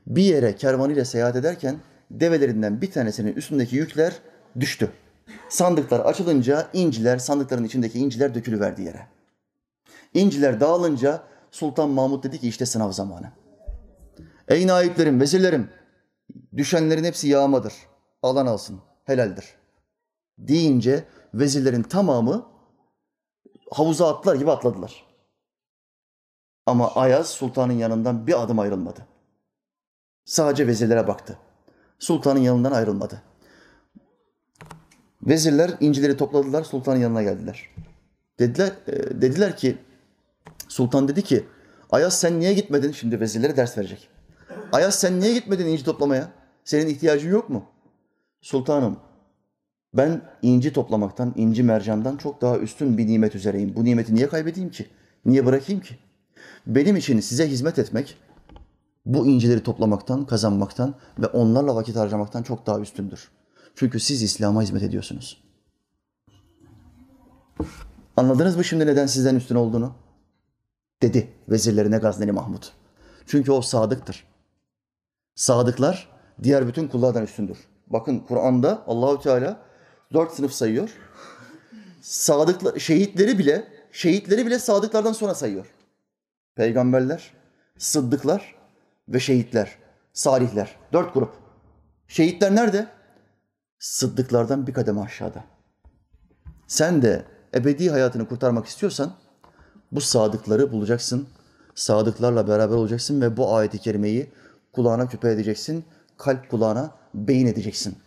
bir yere kervanıyla seyahat ederken develerinden bir tanesinin üstündeki yükler düştü. Sandıklar açılınca inciler, sandıkların içindeki inciler dökülüverdi yere. İnciler dağılınca Sultan Mahmud dedi ki işte sınav zamanı. Ey naiplerim, vezirlerim, düşenlerin hepsi yağmadır. Alan alsın, helaldir. Deyince vezirlerin tamamı havuza atlar gibi atladılar. Ama Ayaz sultanın yanından bir adım ayrılmadı. Sadece vezirlere baktı. Sultanın yanından ayrılmadı. Vezirler incileri topladılar, sultanın yanına geldiler. Dediler, e, dediler ki, sultan dedi ki, Ayaz sen niye gitmedin? Şimdi vezirlere ders verecek. Ayaz sen niye gitmedin inci toplamaya? Senin ihtiyacın yok mu? Sultanım, ben inci toplamaktan, inci mercandan çok daha üstün bir nimet üzereyim. Bu nimeti niye kaybedeyim ki? Niye bırakayım ki? Benim için size hizmet etmek, bu incileri toplamaktan, kazanmaktan ve onlarla vakit harcamaktan çok daha üstündür. Çünkü siz İslam'a hizmet ediyorsunuz. Anladınız mı şimdi neden sizden üstün olduğunu? Dedi vezirlerine Gazneli Mahmud. Çünkü o sadıktır. Sadıklar diğer bütün kullardan üstündür. Bakın Kur'an'da Allahü Teala dört sınıf sayıyor. Sadıklar, şehitleri bile, şehitleri bile sadıklardan sonra sayıyor. Peygamberler, sıddıklar ve şehitler, salihler. Dört grup. Şehitler nerede? Sıddıklardan bir kademe aşağıda. Sen de ebedi hayatını kurtarmak istiyorsan bu sadıkları bulacaksın. Sadıklarla beraber olacaksın ve bu ayeti kerimeyi kulağına küpe edeceksin. Kalp kulağına beyin edeceksin.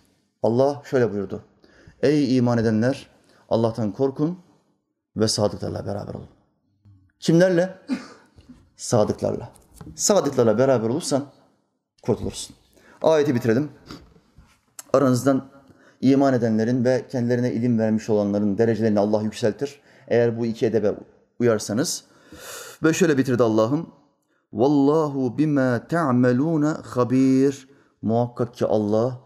Allah şöyle buyurdu. Ey iman edenler Allah'tan korkun ve sadıklarla beraber olun. Kimlerle? Sadıklarla. Sadıklarla beraber olursan kurtulursun. Ayeti bitirelim. Aranızdan iman edenlerin ve kendilerine ilim vermiş olanların derecelerini Allah yükseltir. Eğer bu iki edebe uyarsanız. Ve şöyle bitirdi Allah'ım. Vallahu bima ta'meluna habir. Muhakkak ki Allah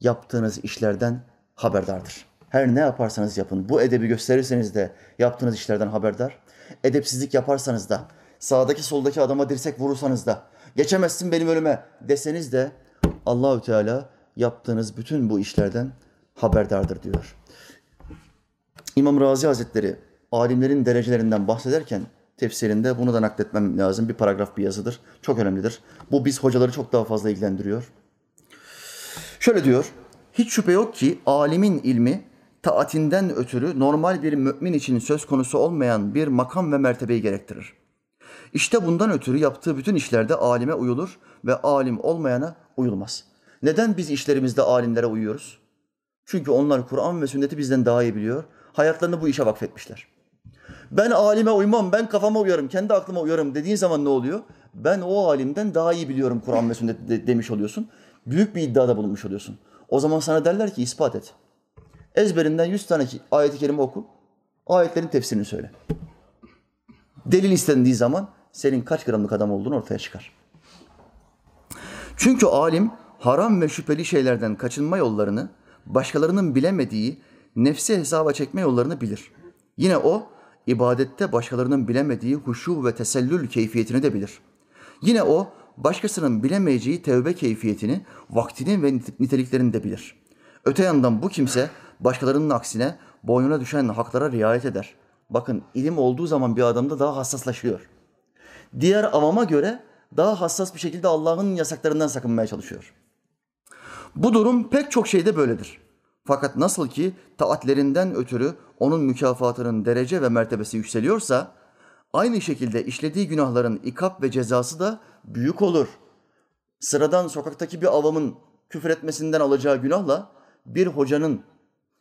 yaptığınız işlerden haberdardır. Her ne yaparsanız yapın. Bu edebi gösterirseniz de yaptığınız işlerden haberdar. Edepsizlik yaparsanız da, sağdaki soldaki adama dirsek vurursanız da, geçemezsin benim önüme deseniz de Allahü Teala yaptığınız bütün bu işlerden haberdardır diyor. İmam Razi Hazretleri alimlerin derecelerinden bahsederken tefsirinde bunu da nakletmem lazım. Bir paragraf bir yazıdır. Çok önemlidir. Bu biz hocaları çok daha fazla ilgilendiriyor. Şöyle diyor. Hiç şüphe yok ki alimin ilmi taatinden ötürü normal bir mümin için söz konusu olmayan bir makam ve mertebeyi gerektirir. İşte bundan ötürü yaptığı bütün işlerde alime uyulur ve alim olmayana uyulmaz. Neden biz işlerimizde alimlere uyuyoruz? Çünkü onlar Kur'an ve sünneti bizden daha iyi biliyor. Hayatlarını bu işe vakfetmişler. Ben alime uymam, ben kafama uyarım, kendi aklıma uyarım dediğin zaman ne oluyor? Ben o alimden daha iyi biliyorum Kur'an ve sünneti de- demiş oluyorsun. Büyük bir iddiada bulunmuş oluyorsun. O zaman sana derler ki ispat et. Ezberinden 100 tane ayet-i kerime oku. Ayetlerin tefsirini söyle. Delil istendiği zaman senin kaç gramlık adam olduğunu ortaya çıkar. Çünkü alim haram ve şüpheli şeylerden kaçınma yollarını, başkalarının bilemediği nefsi hesaba çekme yollarını bilir. Yine o ibadette başkalarının bilemediği huşu ve tesellül keyfiyetini de bilir. Yine o başkasının bilemeyeceği tevbe keyfiyetini, vaktini ve nite- niteliklerini de bilir. Öte yandan bu kimse başkalarının aksine boynuna düşen haklara riayet eder. Bakın ilim olduğu zaman bir adamda daha hassaslaşıyor diğer avama göre daha hassas bir şekilde Allah'ın yasaklarından sakınmaya çalışıyor. Bu durum pek çok şeyde böyledir. Fakat nasıl ki taatlerinden ötürü onun mükafatının derece ve mertebesi yükseliyorsa, aynı şekilde işlediği günahların ikap ve cezası da büyük olur. Sıradan sokaktaki bir avamın küfür etmesinden alacağı günahla bir hocanın,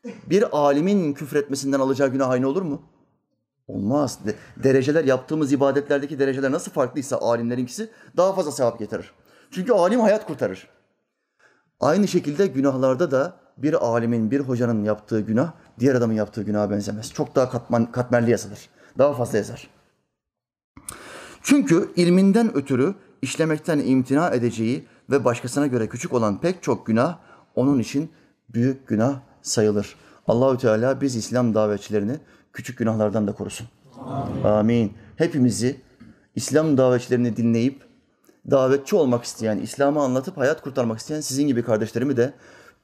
bir alimin küfür etmesinden alacağı günah aynı olur mu? Olmaz. De- dereceler yaptığımız ibadetlerdeki dereceler nasıl farklıysa alimlerinkisi daha fazla sevap getirir. Çünkü alim hayat kurtarır. Aynı şekilde günahlarda da bir alimin, bir hocanın yaptığı günah diğer adamın yaptığı günaha benzemez. Çok daha katman, katmerli yazılır. Daha fazla yazar. Çünkü ilminden ötürü işlemekten imtina edeceği ve başkasına göre küçük olan pek çok günah onun için büyük günah sayılır. Allahü Teala biz İslam davetçilerini küçük günahlardan da korusun. Amin. Hepimizi İslam davetçilerini dinleyip davetçi olmak isteyen, İslam'ı anlatıp hayat kurtarmak isteyen sizin gibi kardeşlerimi de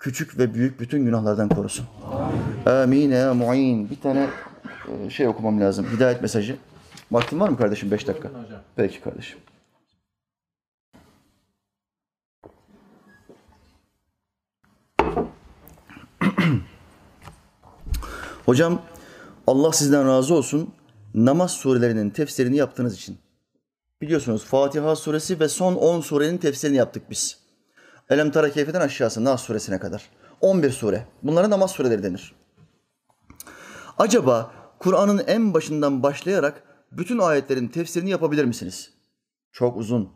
küçük ve büyük bütün günahlardan korusun. Amin ya mu'in. Bir tane e, şey okumam lazım. Hidayet mesajı. Vaktin var mı kardeşim? Beş dakika. Peki kardeşim. Hocam Allah sizden razı olsun. Namaz surelerinin tefsirini yaptığınız için. Biliyorsunuz Fatiha suresi ve son 10 surenin tefsirini yaptık biz. Elem Tara Keyfe'den aşağısı Nas suresine kadar. 11 sure. Bunlara namaz sureleri denir. Acaba Kur'an'ın en başından başlayarak bütün ayetlerin tefsirini yapabilir misiniz? Çok uzun.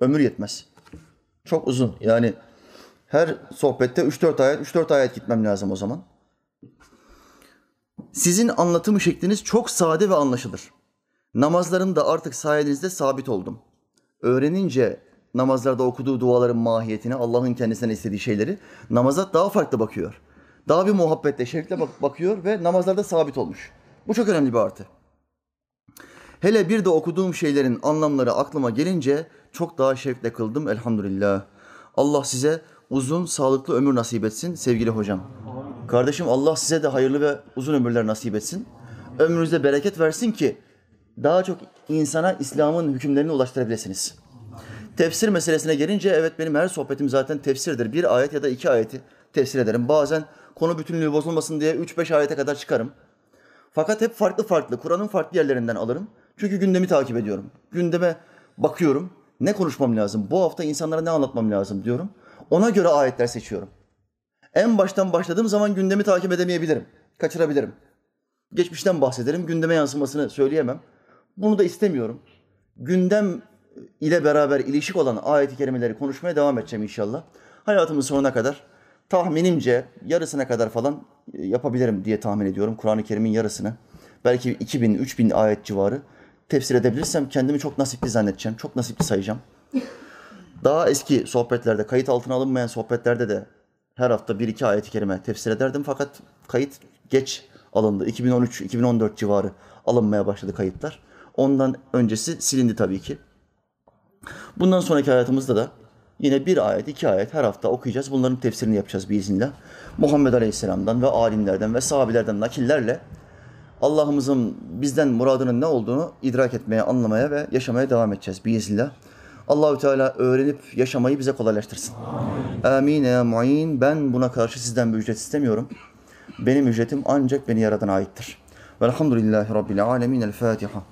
Ömür yetmez. Çok uzun. Yani her sohbette 3-4 ayet, 3-4 ayet gitmem lazım o zaman. Sizin anlatım şekliniz çok sade ve anlaşılır. Namazlarım da artık sayenizde sabit oldum. Öğrenince namazlarda okuduğu duaların mahiyetini, Allah'ın kendisinden istediği şeyleri namaza daha farklı bakıyor. Daha bir muhabbetle, şevkle bak- bakıyor ve namazlarda sabit olmuş. Bu çok önemli bir artı. Hele bir de okuduğum şeylerin anlamları aklıma gelince çok daha şevkle kıldım elhamdülillah. Allah size uzun, sağlıklı ömür nasip etsin sevgili hocam. Kardeşim Allah size de hayırlı ve uzun ömürler nasip etsin. Ömrünüze bereket versin ki daha çok insana İslam'ın hükümlerini ulaştırabilirsiniz. Tefsir meselesine gelince evet benim her sohbetim zaten tefsirdir. Bir ayet ya da iki ayeti tefsir ederim. Bazen konu bütünlüğü bozulmasın diye 3-5 ayete kadar çıkarım. Fakat hep farklı farklı, Kur'an'ın farklı yerlerinden alırım. Çünkü gündemi takip ediyorum. Gündeme bakıyorum. Ne konuşmam lazım? Bu hafta insanlara ne anlatmam lazım diyorum. Ona göre ayetler seçiyorum. En baştan başladığım zaman gündemi takip edemeyebilirim. Kaçırabilirim. Geçmişten bahsederim. Gündeme yansımasını söyleyemem. Bunu da istemiyorum. Gündem ile beraber ilişik olan ayet-i kerimeleri konuşmaya devam edeceğim inşallah. Hayatımın sonuna kadar tahminimce yarısına kadar falan e, yapabilirim diye tahmin ediyorum. Kur'an-ı Kerim'in yarısını. Belki 2000, 3000 ayet civarı tefsir edebilirsem kendimi çok nasipli zannedeceğim. Çok nasipli sayacağım. Daha eski sohbetlerde, kayıt altına alınmayan sohbetlerde de her hafta bir iki ayet-i kerime tefsir ederdim. Fakat kayıt geç alındı. 2013-2014 civarı alınmaya başladı kayıtlar. Ondan öncesi silindi tabii ki. Bundan sonraki hayatımızda da yine bir ayet, iki ayet her hafta okuyacağız. Bunların tefsirini yapacağız biiznillah. Muhammed Aleyhisselam'dan ve alimlerden ve sahabilerden nakillerle Allah'ımızın bizden muradının ne olduğunu idrak etmeye, anlamaya ve yaşamaya devam edeceğiz biiznillah. Allahü Teala öğrenip yaşamayı bize kolaylaştırsın. Amin ya muin. Ben buna karşı sizden bir ücret istemiyorum. Benim ücretim ancak beni yaradan aittir. Velhamdülillahi Rabbil alemin. El Fatiha.